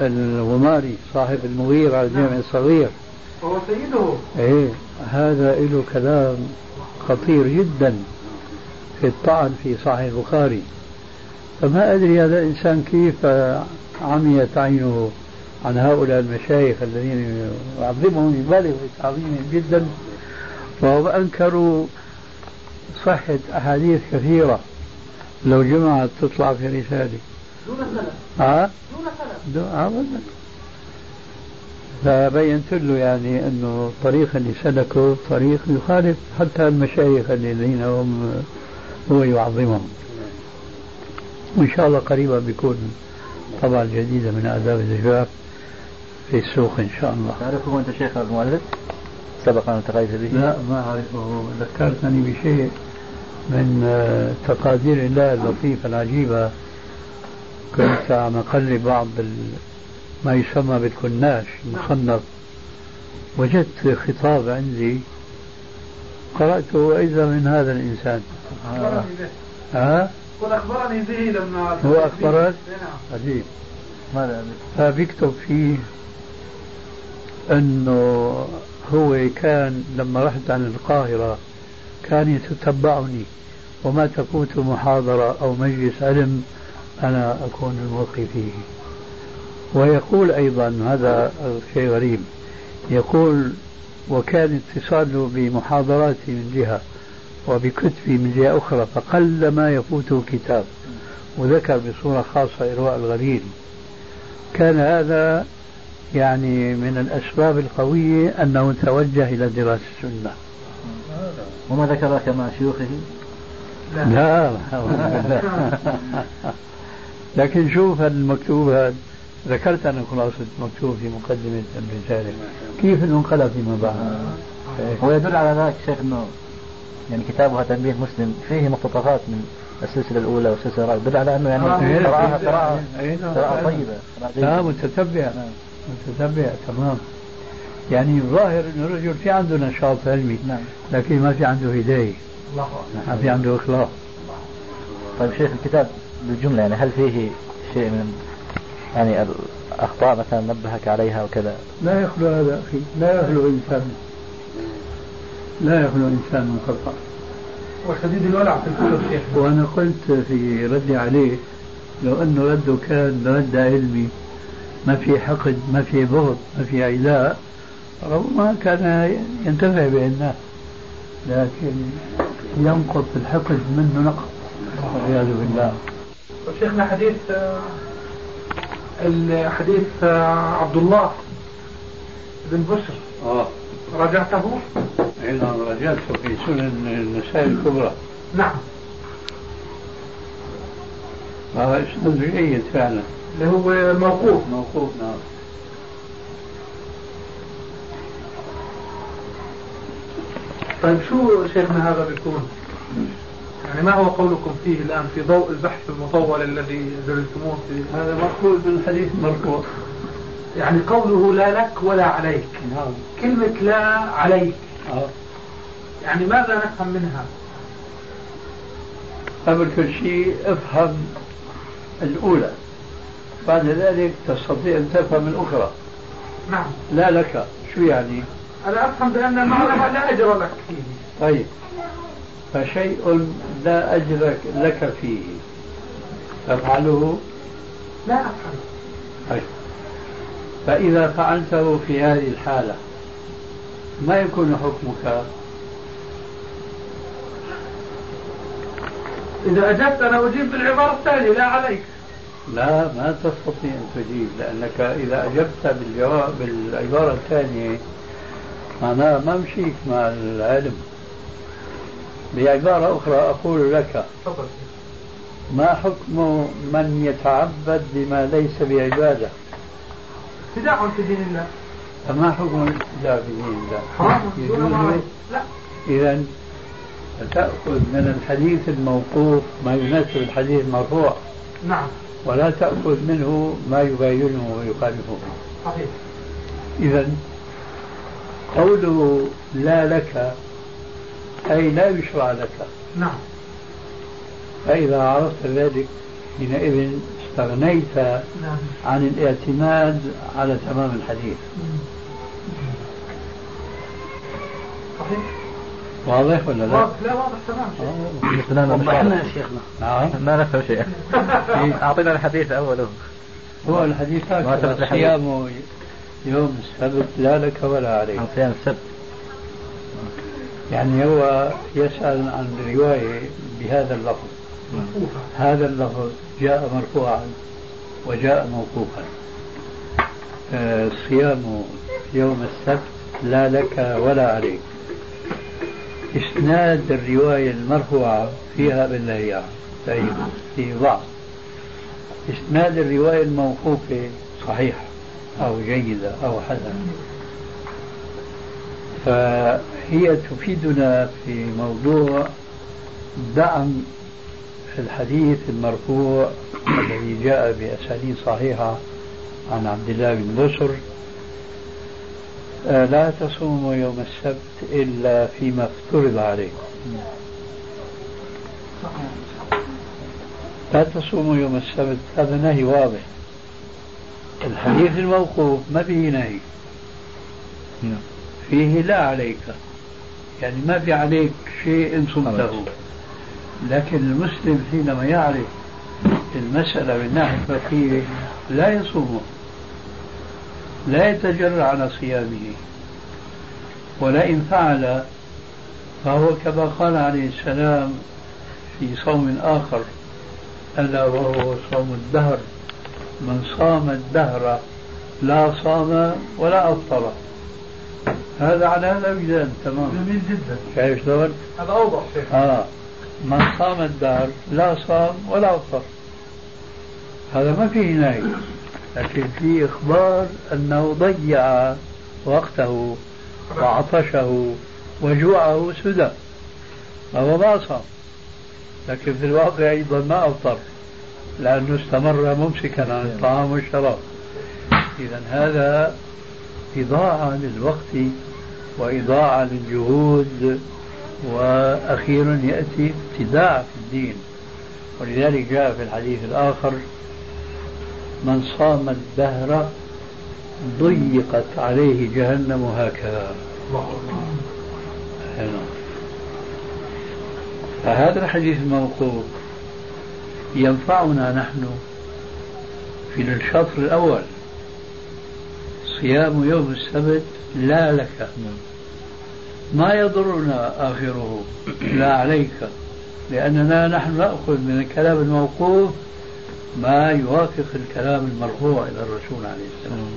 الغماري صاحب المغيرة الجامع الصغير. وهو سيده. إيه هذا له كلام. خطير جدا في الطعن في صحيح البخاري. فما أدري هذا الإنسان كيف عميت عينه عن هؤلاء المشايخ الذين يعظمهم يبالغ في تعظيمهم جدا وهم أنكروا صحة أحاديث كثيرة. لو جمعت تطلع في رسالة. دون سند ها؟ دون سند فبينت له يعني إنه الطريق اللي سلكه طريق يخالف حتى المشايخ الذين هم هو يعظمهم وإن شاء الله قريبا بيكون طبعا جديدة من آداب الزجاج في السوق إن شاء الله. تعرفه أنت شيخ المؤلف؟ سبق أن التقيت به؟ لا ما أعرفه ذكرتني بشيء من آه، تقادير الله اللطيفة العجيبة كنت عم اقلب بعض ما يسمى بالكناش المصنف وجدت خطاب عندي قرأته وإذا من هذا الإنسان. به. ها؟ قل أخبرني به لما هو أخبرك؟ نعم. عجيب. ماذا فبيكتب فيه أنه هو كان لما رحت عن القاهرة كان يتتبعني. وما تفوت محاضرة أو مجلس علم أنا أكون الملقي فيه. ويقول أيضا هذا شيء غريب يقول وكان اتصاله بمحاضراتي من جهة وبكتبي من جهة أخرى فقل ما يفوته كتاب وذكر بصورة خاصة إرواء الغليل كان هذا يعني من الأسباب القوية أنه توجه إلى دراسة السنة وما ذكر لك مع شيوخه؟ لا, لا. *laughs* لكن شوف المكتوب هذا ذكرت أنا خلاصة مكتوب في مقدمة الرسالة كيف انقلب فيما بعد هو يدل على ذلك شيخ أنه يعني كتابها تنبيه مسلم فيه مقتطفات من السلسلة الأولى والسلسلة الرابعة يدل على أنه يعني قراءة قراءة قراءة طيبة لا متتبع متتبع تمام يعني الظاهر انه الرجل في عنده نشاط علمي نعم لكن ما في عنده هدايه ما في عنده اخلاص طيب شيخ الكتاب بالجملة يعني هل فيه شيء من يعني الأخطاء مثلا نبهك عليها وكذا. لا يخلو هذا أخي لا يخلو إنسان لا يخلو إنسان من خطأ. وشديد الولع في الكتب شيخ وأنا قلت في ردي عليه لو أنه رده كان رد علمي ما في حقد ما في بغض ما في عداء ربما كان ينتفع بالناس لكن ينقض الحقد منه نقض. والعياذ بالله. وشيخنا حديث الحديث عبد الله بن بشر. آه. راجعته؟ اي نعم راجعته في سنن النسائي الكبرى. نعم. هذا اسناد جيد فعلا. اللي هو موقوف. موقوف نعم. طيب شو شيخنا هذا بيكون؟ يعني ما هو قولكم فيه الآن في ضوء البحث المطول الذي درستموه في هذا؟ مقبول من حديث مرفوع. يعني قوله لا لك ولا عليك. نعم. كلمة لا عليك. آه. يعني ماذا نفهم منها؟ قبل كل شيء افهم الأولى. بعد ذلك تستطيع أن تفهم الأخرى. نعم. لا لك. شو يعني؟ أنا أفهم بأن المعلمة لا أجر لك فيه. طيب. فشيء لا أجر لك فيه. تفعله لا أفهم طيب. فإذا فعلته في هذه الحالة ما يكون حكمك؟ إذا أجبت أنا أجيب بالعبارة الثانية لا عليك. لا ما تستطيع أن تجيب لأنك إذا أجبت بالجواب بالعبارة الثانية معناها ما مشيت مع العلم. بعبارة أخرى أقول لك ما حكم من يتعبد بما ليس بعبادة؟ ابتداع في دين الله. فما حكم الابتداع في دين الله؟ حرام. يجوز لا. إذا تأخذ من الحديث الموقوف ما يناسب الحديث المرفوع نعم. ولا تأخذ منه ما يباينه ويخالفه. صحيح. إذا قوله لا لك أي لا يشرع لك. نعم. فإذا عرفت ذلك حينئذ استغنيت نعم. عن الاعتماد على تمام الحديث. صحيح؟ واضح ولا لا؟ واضح. لا واضح تمام. آه. وضحنا يا شيخنا. نعم. ما نفهم شيء. *laughs* أعطينا الحديث أوله. هو الحديث هكذا. صيام يوم السبت لا لك ولا عليك. عن صيام السبت. يعني هو يسأل عن رواية بهذا اللفظ. موقوفة هذا اللفظ جاء مرفوعا وجاء موقوفا. آه، صيام يوم السبت لا لك ولا عليك. إسناد الرواية المرفوعة فيها بالله طيب في ضعف. إسناد الرواية الموقوفة صحيح أو جيدة أو حسنة. فهي تفيدنا في موضوع دعم الحديث المرفوع الذي جاء بأسانيد صحيحة عن عبد الله بن بسر آه، لا تصوموا يوم السبت إلا فيما افترض عليكم. لا تصوموا يوم السبت هذا نهي واضح. الحديث الموقوف ما فيه نهي. نعم. فيه لا عليك. يعني ما في عليك شيء إن صمته لكن المسلم حينما يعرف المسألة من ناحية فقهية لا يصومه لا يتجرع على صيامه ولئن فعل فهو كما قال عليه السلام في صوم آخر ألا وهو صوم الدهر. من صام الدهر لا صام ولا أفطر. هذا على هذا ميزان تمام. جميل جدا. شايف شلون؟ هذا أوضح شيخ. آه. من صام الدهر لا صام ولا أفطر هذا ما فيه نهي لكن في إخبار أنه ضيع وقته وعطشه وجوعه سدى. فهو ما صام لكن في الواقع أيضا ما أفطر لأنه استمر ممسكا عن الطعام والشراب. إذا هذا إضاعة للوقت وإضاعة للجهود وأخيرا يأتي ابتداع في الدين. ولذلك جاء في الحديث الآخر من صام الدهر ضيقت عليه جهنم هكذا. فهذا الحديث الموقوف ينفعنا نحن في الشطر الأول صيام يوم السبت لا لك ما يضرنا آخره. *clears throat* لا عليك. لأننا نحن نأخذ من الكلام الموقوف ما يوافق الكلام المرفوع إلى الرسول عليه السلام.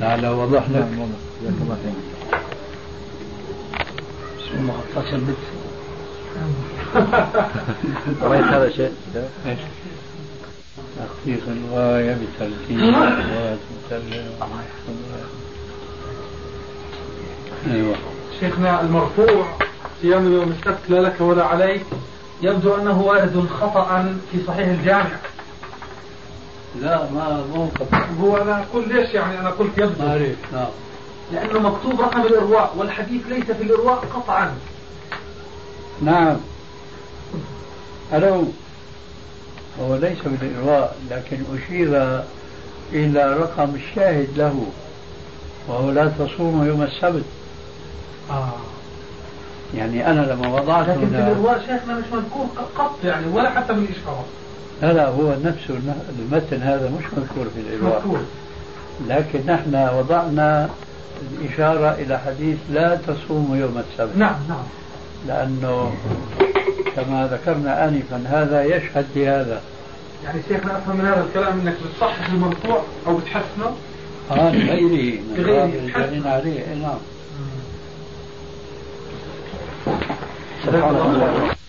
لعل وضح لك. جزاك الله خير. بسم الله. البت *laughs* رأيت هذا شيء؟ تخصيص الغاية بترتيب الغاية أيوه. شيخنا المرفوع صيام يوم السبت لا لك ولا عليك. يبدو أنه وارد خطأ في صحيح الجامع. لا ما مو هو أنا أقول ليش يعني أنا قلت يبدو؟ ما نعم. لأنه مكتوب رقم الإرواء والحديث ليس في الإرواء قطعا. نعم. ألو. هو ليس بالإرواء لكن أشير إلى رقم الشاهد له وهو لا تصوم يوم السبت. آه. يعني أنا لما وضعت لكن في الإرواء شيخنا مش مذكور قط يعني ولا حتى بالإشارة لا لا هو نفسه المتن هذا مش مذكور في الإرواء مذكور. لكن نحن وضعنا الإشارة إلى حديث لا تصوم يوم السبت. نعم نعم. لأنه كما ذكرنا آنفا هذا يشهد لهذا يعني شيخنا أفهم من هذا الكلام أنك بتصحح المرفوع أو بتحسنه؟ آه لغيره لغيره. عليه. نعم. سبحان الله